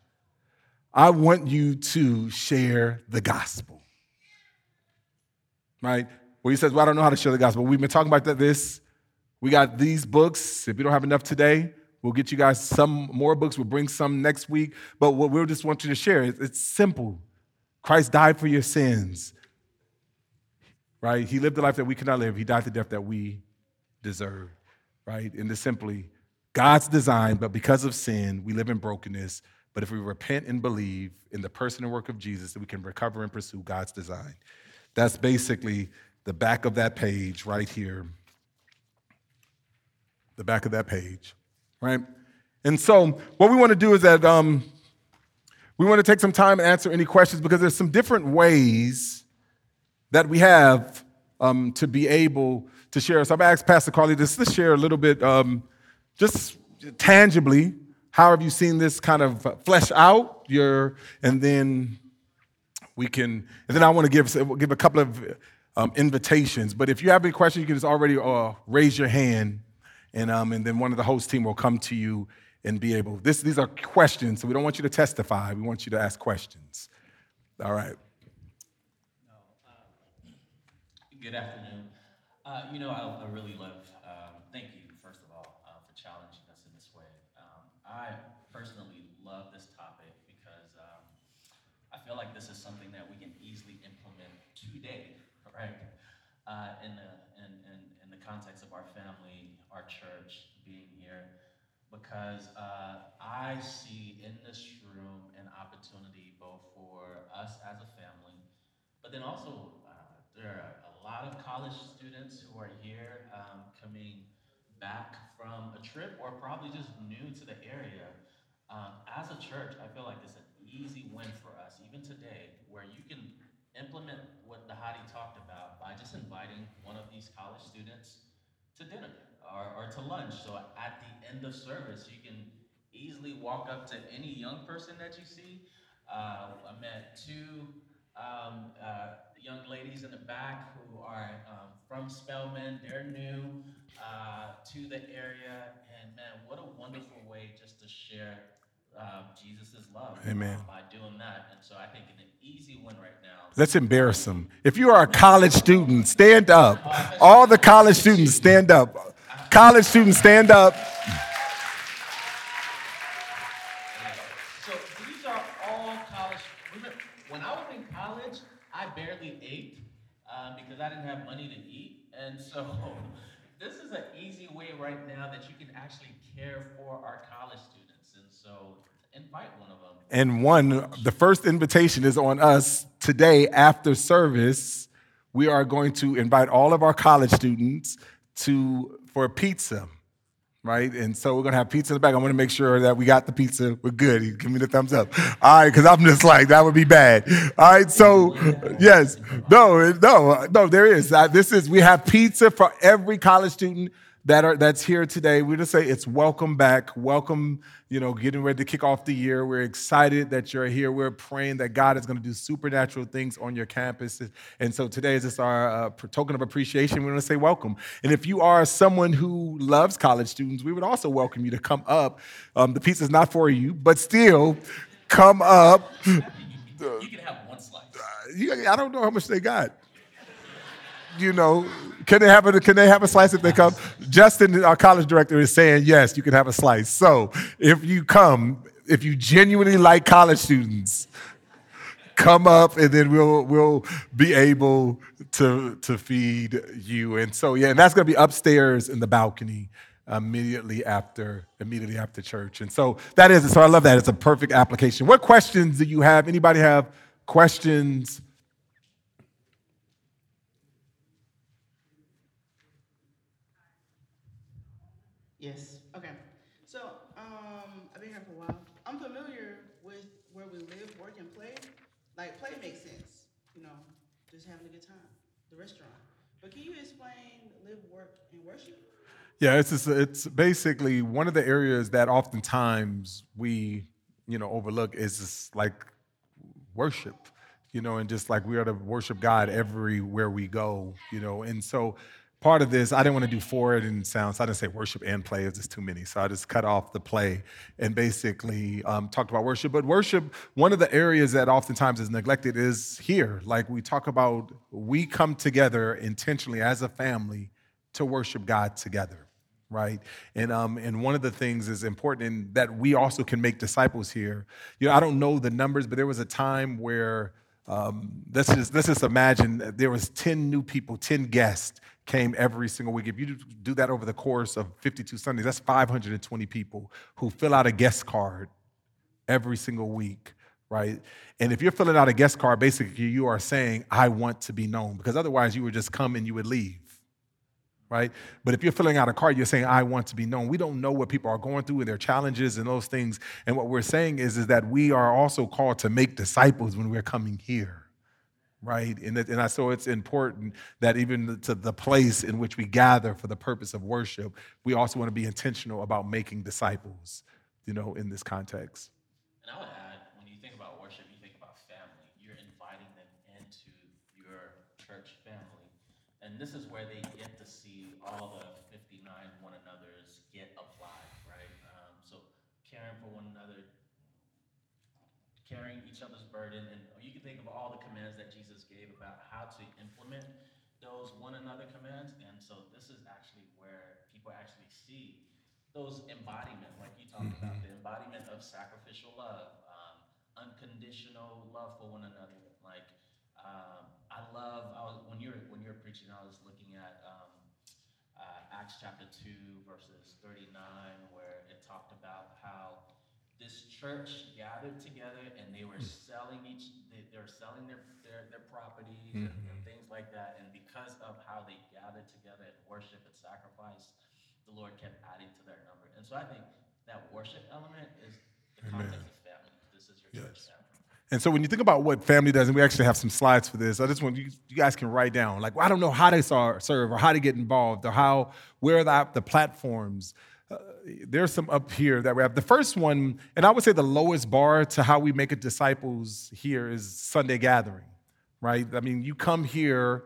I want you to share the gospel. Right? Well, he says, Well, I don't know how to share the gospel. We've been talking about this. We got these books. If you don't have enough today, we'll get you guys some more books. We'll bring some next week. But what we'll just want you to share, is it's simple. Christ died for your sins. Right? He lived the life that we could not live. He died the death that we deserve. Right? And it's simply God's design, but because of sin, we live in brokenness. But if we repent and believe in the person and work of Jesus, we can recover and pursue God's design. That's basically the back of that page right here. The back of that page, right? And so, what we want to do is that um, we want to take some time and answer any questions because there's some different ways that we have um, to be able to share. So I'm going to ask Pastor Carly just to share a little bit, um, just tangibly, how have you seen this kind of flesh out? Your, and then we can, and then I want to give, give a couple of um, invitations. But if you have any questions, you can just already uh, raise your hand, and, um, and then one of the host team will come to you and be able. This, these are questions, so we don't want you to testify. We want you to ask questions. All right. Good afternoon. Uh, you know, I, I really love, um, thank you, first of all, uh, for challenging us in this way. Um, I personally love this topic because um, I feel like this is something that we can easily implement today, right? Uh, in, the, in, in, in the context of our family, our church being here, because uh, I see in this room an opportunity both for us as a family, but then also uh, there are a lot of college students who are here um, coming back from a trip or probably just new to the area. Um, as a church, I feel like it's an easy win for us, even today, where you can implement what Dhati talked about by just inviting one of these college students to dinner or, or to lunch. So at the end of service, you can easily walk up to any young person that you see. Uh, I met two um, uh, young ladies in the back who are um, from Spelman. They're new uh, to the area. And man, what a wonderful way just to share uh, Jesus' love Amen. by doing that. And so I think an easy one right now. Let's embarrass them. If you are a college student, stand up. All the college students, stand up. College students, stand up. So these are all college. Remember, when I was in college, I barely ate uh, because I didn't have money to eat. And so this is an easy way right now that you can actually care for our college students. And so invite one of them. And one, the first invitation is on us today after service. We are going to invite all of our college students to for pizza, right? And so we're gonna have pizza in the back. I want to make sure that we got the pizza. We're good. Give me the thumbs up. All right, because I'm just like that would be bad. All right, so yes, no, no, no. There is. This is. We have pizza for every college student that are that's here today. We just say it's welcome back, welcome. You know, getting ready to kick off the year. We're excited that you're here. We're praying that God is going to do supernatural things on your campus. And so today is just our uh, token of appreciation. We want to say welcome. And if you are someone who loves college students, we would also welcome you to come up. Um, the pizza is not for you, but still, come up. You can have one slice. You- I don't know how much they got. You know, can they have a can they have a slice if they come? Justin, our college director, is saying yes, you can have a slice. So if you come, if you genuinely like college students, come up and then we'll we'll be able to to feed you. And so yeah, and that's gonna be upstairs in the balcony immediately after immediately after church. And so that is so I love that. It's a perfect application. What questions do you have? Anybody have questions? Yes, okay. So, um, I've been here for a while. I'm familiar with where we live, work, and play. Like, play makes sense, you know, just having a good time, the restaurant. But can you explain live, work, and worship? Yeah, it's just, it's basically one of the areas that oftentimes we, you know, overlook is just like worship, you know, and just like we are to worship God everywhere we go, you know, and so part of this, I didn't want to do forward and sound, so I didn't say worship and play, it's just too many. So I just cut off the play and basically um, talked about worship. But worship, one of the areas that oftentimes is neglected is here. Like we talk about, we come together intentionally as a family to worship God together right? And um, and one of the things is important that we also can make disciples here. You know, I don't know the numbers, but there was a time where um, let's just let's just imagine there was ten new people, ten guests came every single week. If you do that over the course of 52 Sundays, that's 520 people who fill out a guest card every single week. Right. And if you're filling out a guest card, basically you are saying, I want to be known, because otherwise you would just come and you would leave right? But if you're filling out a card, you're saying, I want to be known. We don't know what people are going through and their challenges and those things. And what we're saying is, is that we are also called to make disciples when we're coming here. right? And, it, and I, so it's important that even to the place in which we gather for the purpose of worship, we also want to be intentional about making disciples, you know, in this context. And I would add, when you think about worship, you think about family. You're inviting them into your church family. And this is where they get to see all the 59 one another's get applied, right? Um, so caring for one another, carrying each other's burden, and you can think of all the commands that Jesus gave about how to implement those one another commands. And so this is actually where people actually see those embodiment, like you talked about, the embodiment of sacrificial love, um, unconditional love for one another. Like um, I love, I was when you were when you were preaching, I was looking at um, uh, Acts chapter two verses thirty nine, where it talked about how this church gathered together and they were hmm. selling each they, they were selling their their, their properties and, and mm-hmm. things like that. And because of how they gathered together and worship and sacrifice the lord kept adding to their number. And so i think that worship element is the context of family. This is your church family. And so when you think about what family does, and we actually have some slides for this, I just want you, you guys can write down, like, well, I don't know how they serve or how to get involved or how, where are the, the platforms. There's some up here that we have. The first one, and I would say the lowest bar to how we make it disciples here is Sunday gathering, right? I mean, you come here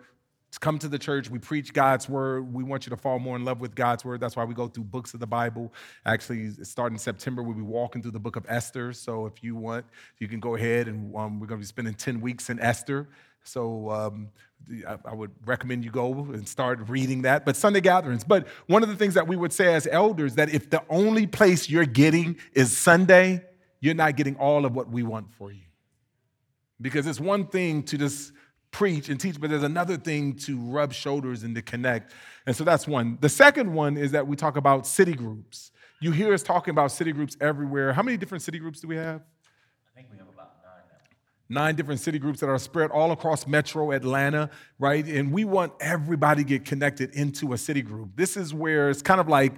to come to the church. We preach God's word. We want you to fall more in love with God's word. That's why we go through books of the Bible. Actually, starting September, we'll be walking through the book of Esther. So if you want, you can go ahead and um, we're going to be spending 10 weeks in Esther. So um, I, I would recommend you go and start reading that. But Sunday gatherings. But one of the things that we would say as elders that if the only place you're getting is Sunday, you're not getting all of what we want for you. Because it's one thing to just preach and teach, but there's another thing to rub shoulders and to connect. And so that's one. The second one is that we talk about city groups. You hear us talking about city groups everywhere. How many different city groups do we have? i think we have Nine different city groups that are spread all across metro Atlanta, right? And we want everybody to get connected into a city group. This is where it's kind of like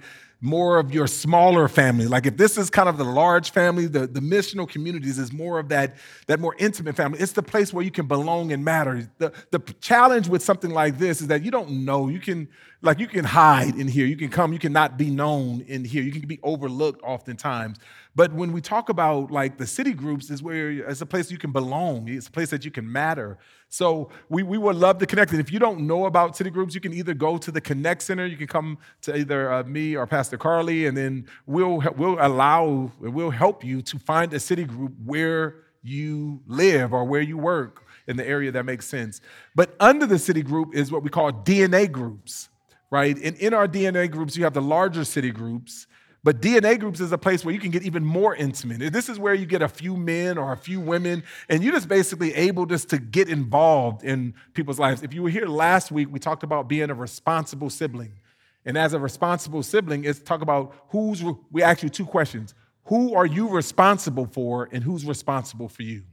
more of your smaller family. Like if this is kind of the large family, the, the missional communities is more of that, that more intimate family. It's the place where you can belong and matter. The, the challenge with something like this is that you don't know. You can, like you can hide in here. You can come, you cannot be known in here. You can be overlooked oftentimes. But when we talk about like the city groups, is where it's a place you can belong. It's a place that you can matter. So we, we would love to connect. And if you don't know about city groups, you can either go to the Connect Center. You can come to either uh, me or Pastor Carly, and then we'll we'll allow we'll help you to find a city group where you live or where you work in the area that makes sense. But under the city group is what we call DNA groups, right? And in our DNA groups, you have the larger city groups. But DNA groups is a place where you can get even more intimate. This is where you get a few men or a few women, and you're just basically able just to get involved in people's lives. If you were here last week, we talked about being a responsible sibling. And as a responsible sibling, it's talk about who's, we ask you two questions. Who are you responsible for, and who's responsible for you?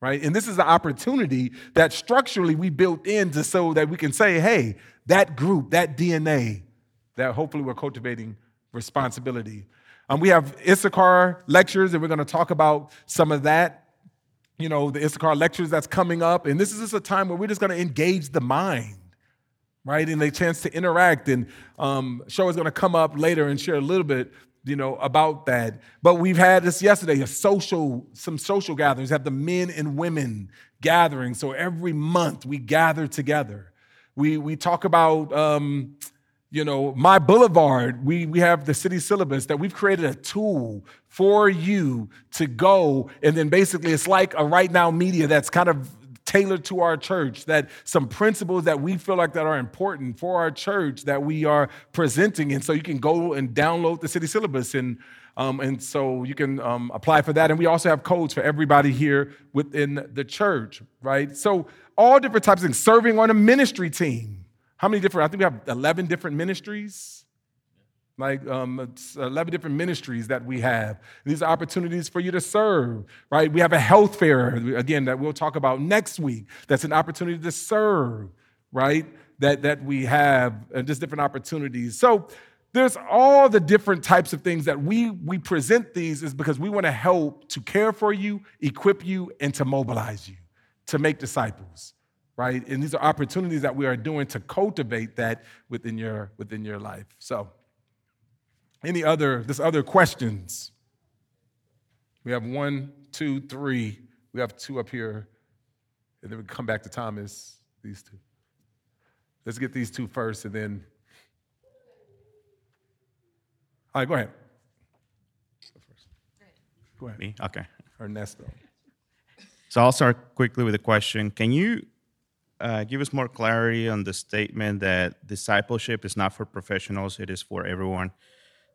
Right? And this is the opportunity that structurally we built in to so that we can say, hey, that group, that DNA, that hopefully we're cultivating responsibility. Um, we have Issachar lectures, and we're going to talk about some of that. You know, the Issachar lectures that's coming up. And this is just a time where we're just going to engage the mind, right? And a chance to interact. And um, Show is going to come up later and share a little bit, you know, about that. But we've had this yesterday, a social, some social gatherings, have the men and women gathering. So every month we gather together. We, we talk about, um, you know, my boulevard, we, we have the city syllabus that we've created a tool for you to go. And then basically it's like a right now media that's kind of tailored to our church, that some principles that we feel like that are important for our church that we are presenting. And so you can go and download the city syllabus and um, and so you can um, apply for that. And we also have codes for everybody here within the church, right? So all different types of things, serving on a ministry team. How many different? I think we have 11 different ministries. Like um, it's 11 different ministries that we have. These are opportunities for you to serve, right? We have a health fair, again, that we'll talk about next week. That's an opportunity to serve, right? That, that we have, and just different opportunities. So there's all the different types of things that we, we present these is because we want to help to care for you, equip you, and to mobilize you to make disciples right? And these are opportunities that we are doing to cultivate that within your within your life. So, any other this other questions? We have one, two, three. We have two up here, and then we come back to Thomas. These two. Let's get these two first, and then. All right, go ahead. Go first. Go ahead. Me? Okay. Ernesto. So I'll start quickly with a question. Can you uh, give us more clarity on the statement that discipleship is not for professionals, it is for everyone?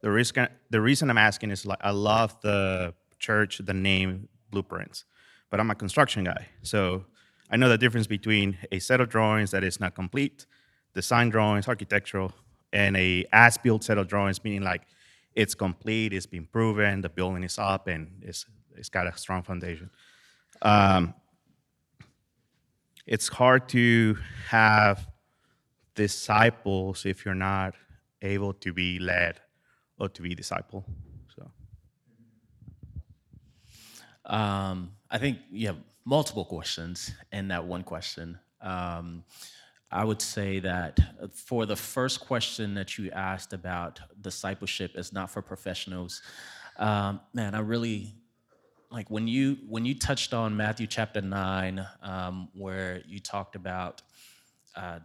The, the reason I'm asking is like, I love the church, the name Blueprints, but I'm a construction guy. So I know the difference between a set of drawings that is not complete, design drawings, architectural, and a as-built set of drawings, meaning like it's complete, it's been proven, the building is up, and it's, it's got a strong foundation. Um, it's hard to have disciples if you're not able to be led or to be disciple. So Um, I think you have multiple questions in that one question. Um, I would say that for the first question that you asked about discipleship is not for professionals. Um, man, I really like when you when you touched on Matthew chapter nine, um, where you talked about uh,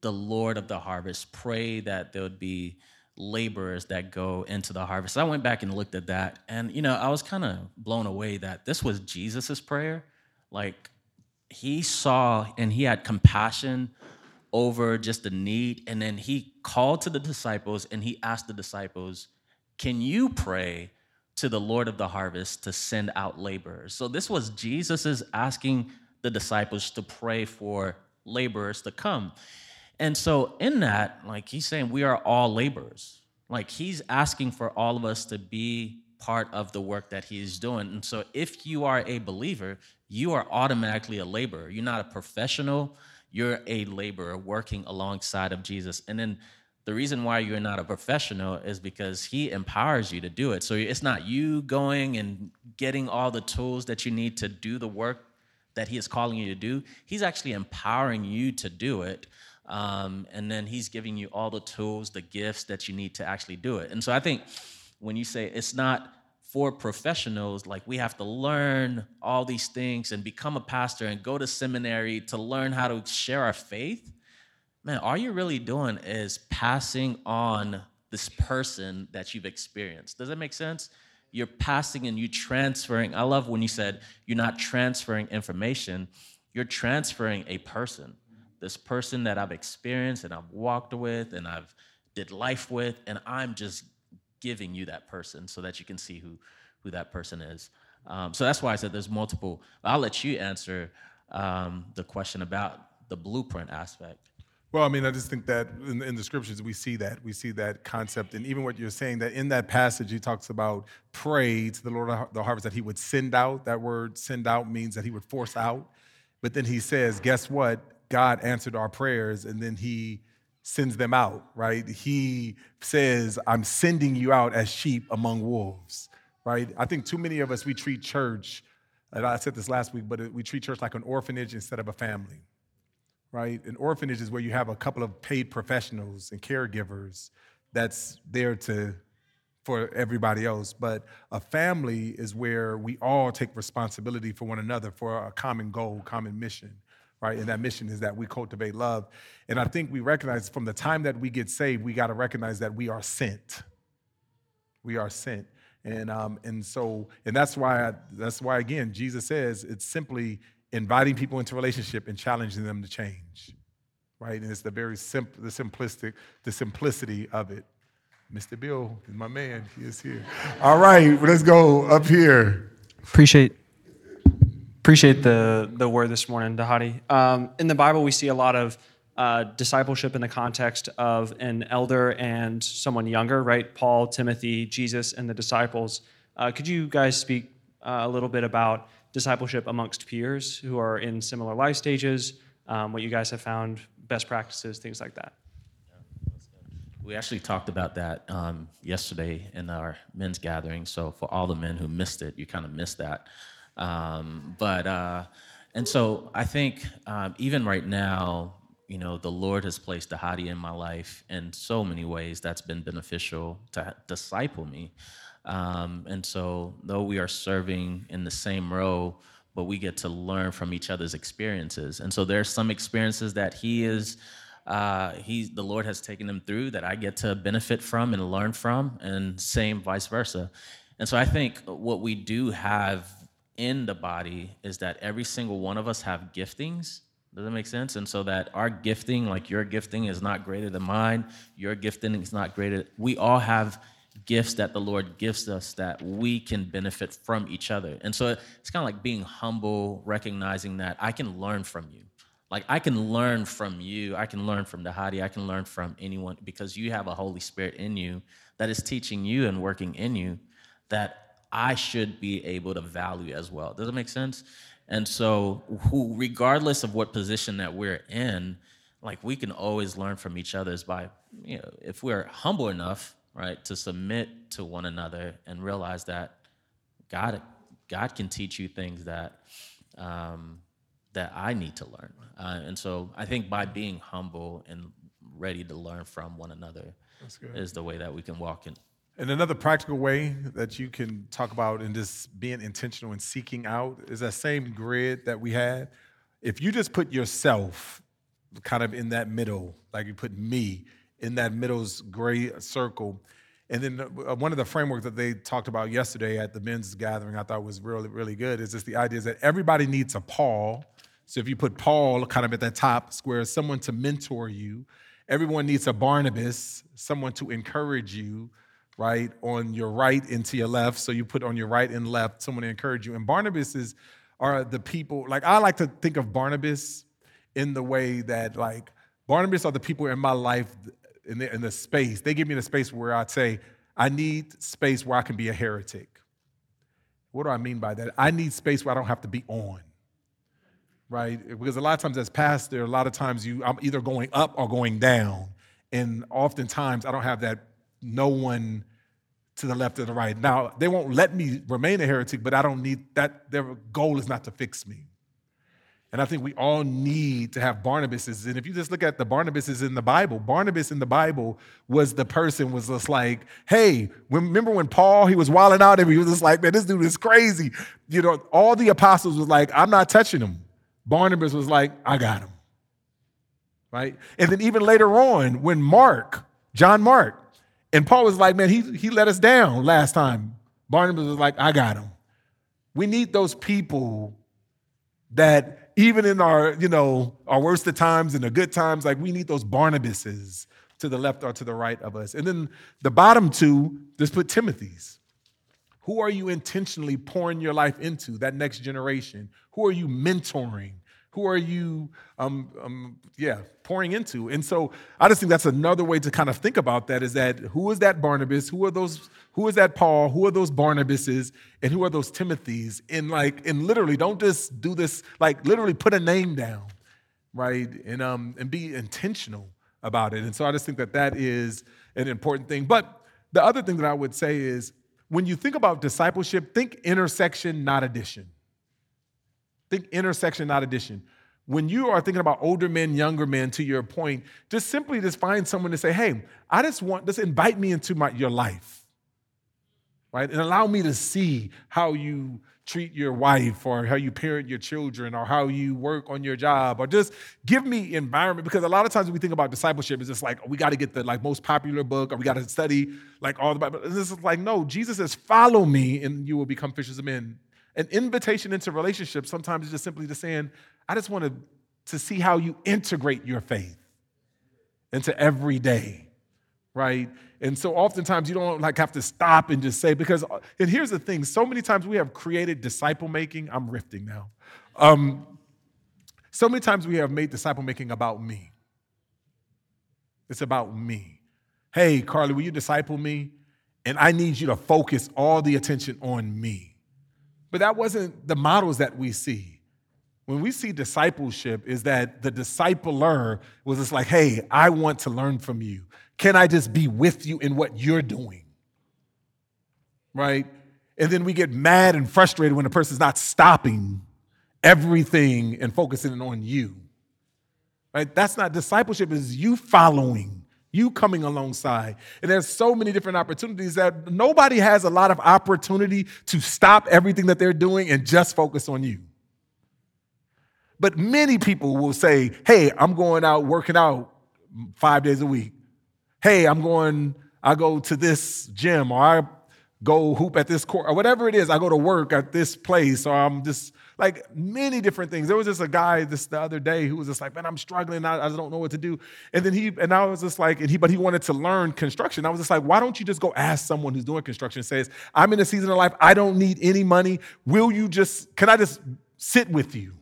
the Lord of the harvest. Pray that there would be laborers that go into the harvest. I went back and looked at that, and you know, I was kind of blown away that this was Jesus's prayer. Like he saw and he had compassion over just the need, and then he called to the disciples and he asked the disciples, "Can you pray?" To the Lord of the harvest to send out laborers. So this was Jesus's asking the disciples to pray for laborers to come. And so in that, like he's saying, we are all laborers. Like he's asking for all of us to be part of the work that he's doing. And so if you are a believer, you are automatically a laborer. You're not a professional, you're a laborer working alongside of Jesus. And then the reason why you're not a professional is because he empowers you to do it. So it's not you going and getting all the tools that you need to do the work that he is calling you to do. He's actually empowering you to do it. Um, and then he's giving you all the tools, the gifts that you need to actually do it. And so I think when you say it's not for professionals, like we have to learn all these things and become a pastor and go to seminary to learn how to share our faith man, all you're really doing is passing on this person that you've experienced. Does that make sense? You're passing and you transferring. I love when you said you're not transferring information, you're transferring a person. This person that I've experienced and I've walked with and I've did life with, and I'm just giving you that person so that you can see who, who that person is. Um, so that's why I said there's multiple. I'll let you answer um, the question about the blueprint aspect. Well, I mean, I just think that in, in, the scriptures we see that we see that concept, and even what you're saying that in that passage he talks about pray to the Lord of the harvest that He would send out. That word "send out" means that He would force out. But then He says, guess what? God answered our prayers, and then He sends them out. Right? He says, "I'm sending you out as sheep among wolves." Right? I think too many of us we treat church. And I said this last week, but we treat church like an orphanage instead of a family right? An orphanage is where you have a couple of paid professionals and caregivers that's there to for everybody else. But a family is where we all take responsibility for one another for a common goal, common mission, right? And that mission is that we cultivate love. And I think we recognize from the time that we get saved, we got to recognize that we are sent. We are sent. And, um, and so, and that's why, I, that's why again, Jesus says it's simply inviting people into relationship and challenging them to change right? And it's the very simple the simplistic the simplicity of it. Mr bill is my man he is here. All right let's go up here. Appreciate appreciate the the word this morning Dhati. Um, in the bible we see a lot of uh, discipleship in the context of an elder and someone younger right? Paul timothy jesus and the disciples. Uh, could you guys speak uh, a little bit about discipleship amongst peers who are in similar life stages, um, what you guys have found, best practices, things like that. We actually talked about that um, yesterday in our men's gathering. So for all the men who missed it, you kind of missed that. Um, but uh, And so I think um, even right now, you know, the Lord has placed Dhati in my life in so many ways that's been beneficial to disciple me. Um, and so, though we are serving in the same row, but we get to learn from each other's experiences. And so, there's some experiences that he is, uh, he, the Lord has taken him through that I get to benefit from and learn from, and same vice versa. And so, I think what we do have in the body is that every single one of us have giftings. Does that make sense? And so that our gifting, like your gifting, is not greater than mine. Your gifting is not greater. We all have gifts that the Lord gives us that we can benefit from each other. And so it's kind of like being humble, recognizing that I can learn from you. Like I can learn from you. I can learn from the Dhati. I can learn from anyone because you have a Holy Spirit in you that is teaching you and working in you that I should be able to value as well. Does it make sense? And so, who, regardless of what position that we're in, like we can always learn from each other is by, you know, if we're humble enough, right, to submit to one another and realize that God, God can teach you things that um, that I need to learn. Uh, and so, I think by being humble and ready to learn from one another is the way that we can walk in And another practical way that you can talk about in just being intentional and seeking out is that same grid that we had. If you just put yourself kind of in that middle, like you put me in that middle's gray circle, and then uh, one of the frameworks that they talked about yesterday at the men's gathering, I thought was really, really good, is just the idea that everybody needs a Paul. So if you put Paul kind of at that top square, someone to mentor you. Everyone needs a Barnabas, someone to encourage you right? On your right and to your left. So you put on your right and left someone to encourage you. And Barnabas is are the people, like I like to think of Barnabas in the way that like Barnabas are the people in my life in the, in the space. They give me the space where I'd say, I need space where I can be a heretic. What do I mean by that? I need space where I don't have to be on. Right? Because a lot of times as pastor, a lot of times you I'm either going up or going down. And oftentimes I don't have that no one to the left or the right. Now, they won't let me remain a heretic, but I don't need that. Their goal is not to fix me. And I think we all need to have Barnabases. And if you just look at the Barnabases in the Bible, Barnabas in the Bible was the person was just like, hey, remember when Paul, he was wilding out and he was just like, man, this dude is crazy. You know, all the apostles was like, I'm not touching him. Barnabas was like, I got him. Right? And then even later on, when Mark, John Mark, and Paul was like, man, he, he let us down last time. Barnabas was like, I got him. We need those people that even in our, you know, our worst of times and the good times, like we need those Barnabases to the left or to the right of us. And then the bottom two, just put Timothy's. Who are you intentionally pouring your life into, that next generation? Who are you mentoring? Who are you, um, um, yeah, pouring into? And so I just think that's another way to kind of think about that is that who is that Barnabas? Who are those, who is that Paul? Who are those Barnabases? And who are those Timothys? And like, and literally don't just do this, like literally put a name down, right? And, um, and be intentional about it. And so I just think that that is an important thing. But the other thing that I would say is when you think about discipleship, think intersection, not addition. Think intersection, not addition. When you are thinking about older men, younger men, to your point, just simply just find someone to say, hey, I just want, just invite me into my, your life, right? And allow me to see how you treat your wife or how you parent your children or how you work on your job or just give me environment because a lot of times we think about discipleship it's just like we got to get the like most popular book or we got to study like all the bible this is like no jesus says follow me and you will become fishers of men an invitation into relationships sometimes is just simply just saying, I just want to, to see how you integrate your faith into every day, right? And so oftentimes you don't like have to stop and just say, because, and here's the thing, so many times we have created disciple making, I'm rifting now. Um, so many times we have made disciple making about me. It's about me. Hey, Carly, will you disciple me? And I need you to focus all the attention on me. But that wasn't the models that we see. When we see discipleship, is that the discipler was just like, hey, I want to learn from you. Can I just be with you in what you're doing? Right? And then we get mad and frustrated when the person's not stopping everything and focusing on you. Right? That's not discipleship, is you following, you coming alongside. And there's so many different opportunities that nobody has a lot of opportunity to stop everything that they're doing and just focus on you. But many people will say, hey, I'm going out working out five days a week. Hey, I'm going, I go to this gym or I go hoop at this court or whatever it is. I go to work at this place or I'm just like many different things. There was just a guy this the other day who was just like, man, I'm struggling. I, I don't know what to do. And then he, and I was just like, and he, but he wanted to learn construction. I was just like, why don't you just go ask someone who's doing construction says, I'm in a season of life. I don't need any money. Will you just, can I just sit with you?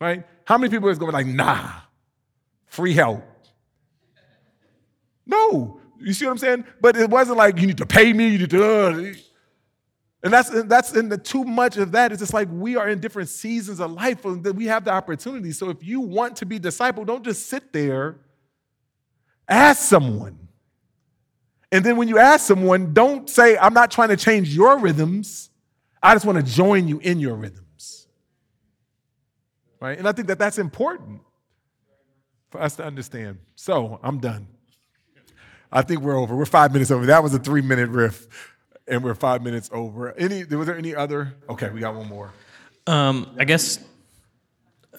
Right? How many people is going like, nah, free help? No. You see what I'm saying? But it wasn't like you need to pay me, you need to, uh, and that's that's in the too much of that. It's just like we are in different seasons of life and that we have the opportunity. So if you want to be disciple, don't just sit there. Ask someone. And then when you ask someone, don't say, I'm not trying to change your rhythms. I just want to join you in your rhythms. Right? And I think that that's important for us to understand. So I'm done. I think we're over. We're five minutes over. That was a three minute riff, and we're five minutes over. Any? Was there any other? Okay, we got one more. Um, I guess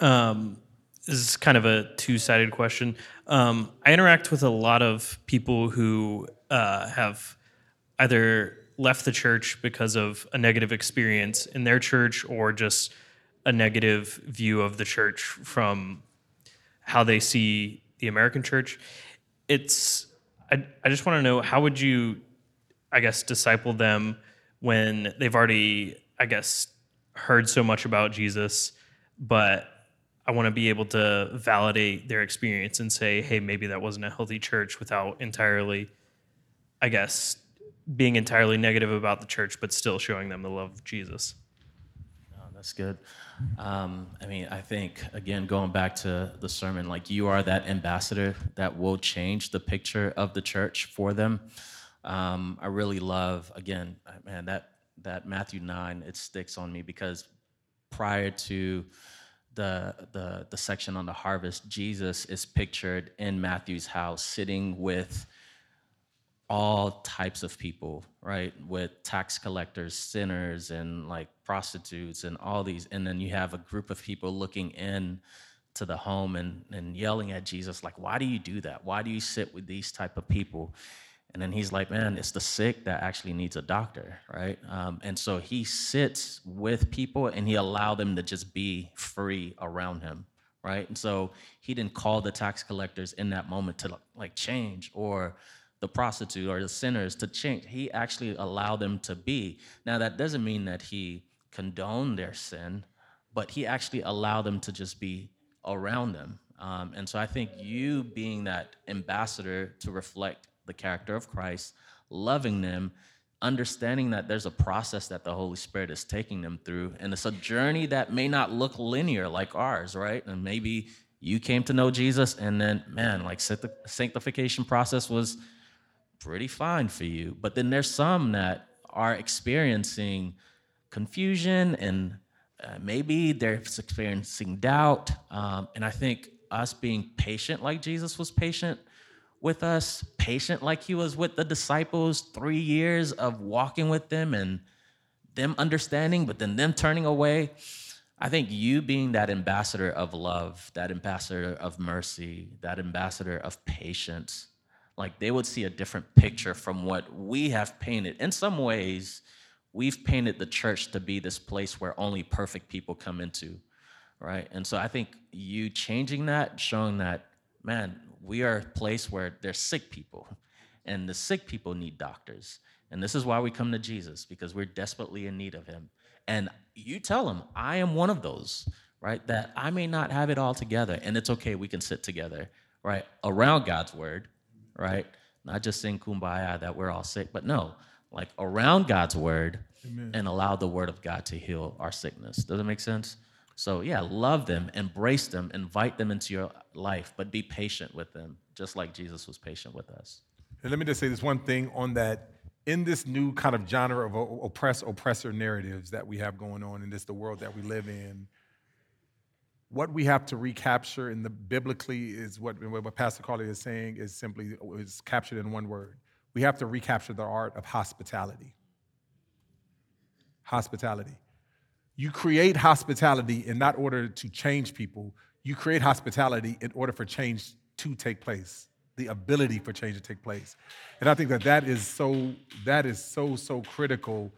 um, this is kind of a two-sided question. Um, I interact with a lot of people who uh, have either left the church because of a negative experience in their church or just a negative view of the church from how they see the American church. It's I, I just want to know how would you I guess disciple them when they've already I guess heard so much about Jesus, but I want to be able to validate their experience and say, hey, maybe that wasn't a healthy church without entirely, I guess, being entirely negative about the church, but still showing them the love of Jesus. Oh, that's good. Um, I mean, I think, again, going back to the sermon, like you are that ambassador that will change the picture of the church for them. Um, I really love, again, man, that, that Matthew 9, it sticks on me because prior to the, the, the section on the harvest, Jesus is pictured in Matthew's house sitting with all types of people, right? With tax collectors, sinners, and like prostitutes, and all these. And then you have a group of people looking in to the home and, and yelling at Jesus, like, why do you do that? Why do you sit with these type of people? And then he's like, man, it's the sick that actually needs a doctor, right? Um, and so he sits with people and he allowed them to just be free around him, right? And so he didn't call the tax collectors in that moment to like change or the prostitute or the sinners to change. He actually allowed them to be. Now, that doesn't mean that he condoned their sin, but he actually allowed them to just be around them. Um, and so I think you being that ambassador to reflect the character of Christ, loving them, understanding that there's a process that the Holy Spirit is taking them through. And it's a journey that may not look linear like ours, right? And maybe you came to know Jesus and then, man, like the sanctification process was pretty fine for you. But then there's some that are experiencing confusion and uh, maybe they're experiencing doubt. Um, and I think us being patient like Jesus was patient with us, patient like he was with the disciples, three years of walking with them and them understanding, but then them turning away. I think you being that ambassador of love, that ambassador of mercy, that ambassador of patience, like they would see a different picture from what we have painted. In some ways, we've painted the church to be this place where only perfect people come into, right? And so I think you changing that, showing that, man, we are a place where there's sick people, and the sick people need doctors. And this is why we come to Jesus, because we're desperately in need of him. And you tell him, I am one of those, right? That I may not have it all together, and it's okay, we can sit together, right? Around God's word, right? Not just sing kumbaya that we're all sick, but no, like around God's word Amen. and allow the word of God to heal our sickness. Does it make sense? So, yeah, love them, embrace them, invite them into your life, but be patient with them, just like Jesus was patient with us. And let me just say this one thing on that in this new kind of genre of o- oppress oppressor narratives that we have going on in this the world that we live in what we have to recapture in the biblically is what, what pastor carly is saying is simply is captured in one word. We have to recapture the art of hospitality. Hospitality. You create hospitality in not order to change people. You create hospitality in order for change to take place the ability for change to take place. And i think that that is so that is so so critical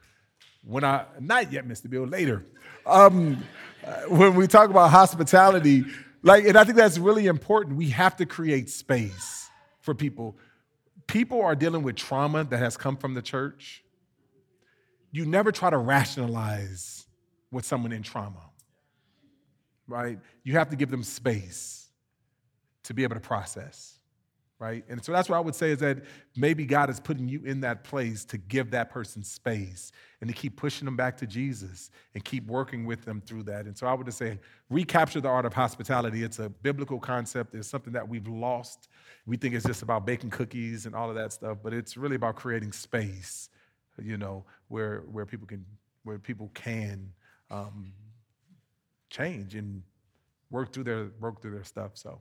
when i not yet mr bill later. Um, uh, when we talk about hospitality like and i think that's really important we have to create space for people. People are dealing with trauma that has come from the church. You never try to rationalize with someone in trauma right? You have to give them space to be able to process right? And so that's what i would say is that maybe god is putting you in that place to give that person space and to keep pushing them back to jesus and keep working with them through that. And so i would just say recapture the art of hospitality. It's a biblical concept. It's something that we've lost. We think it's just about baking cookies and all of that stuff but it's really about creating space you know where where people can where people can um, change and work through their work through their stuff. So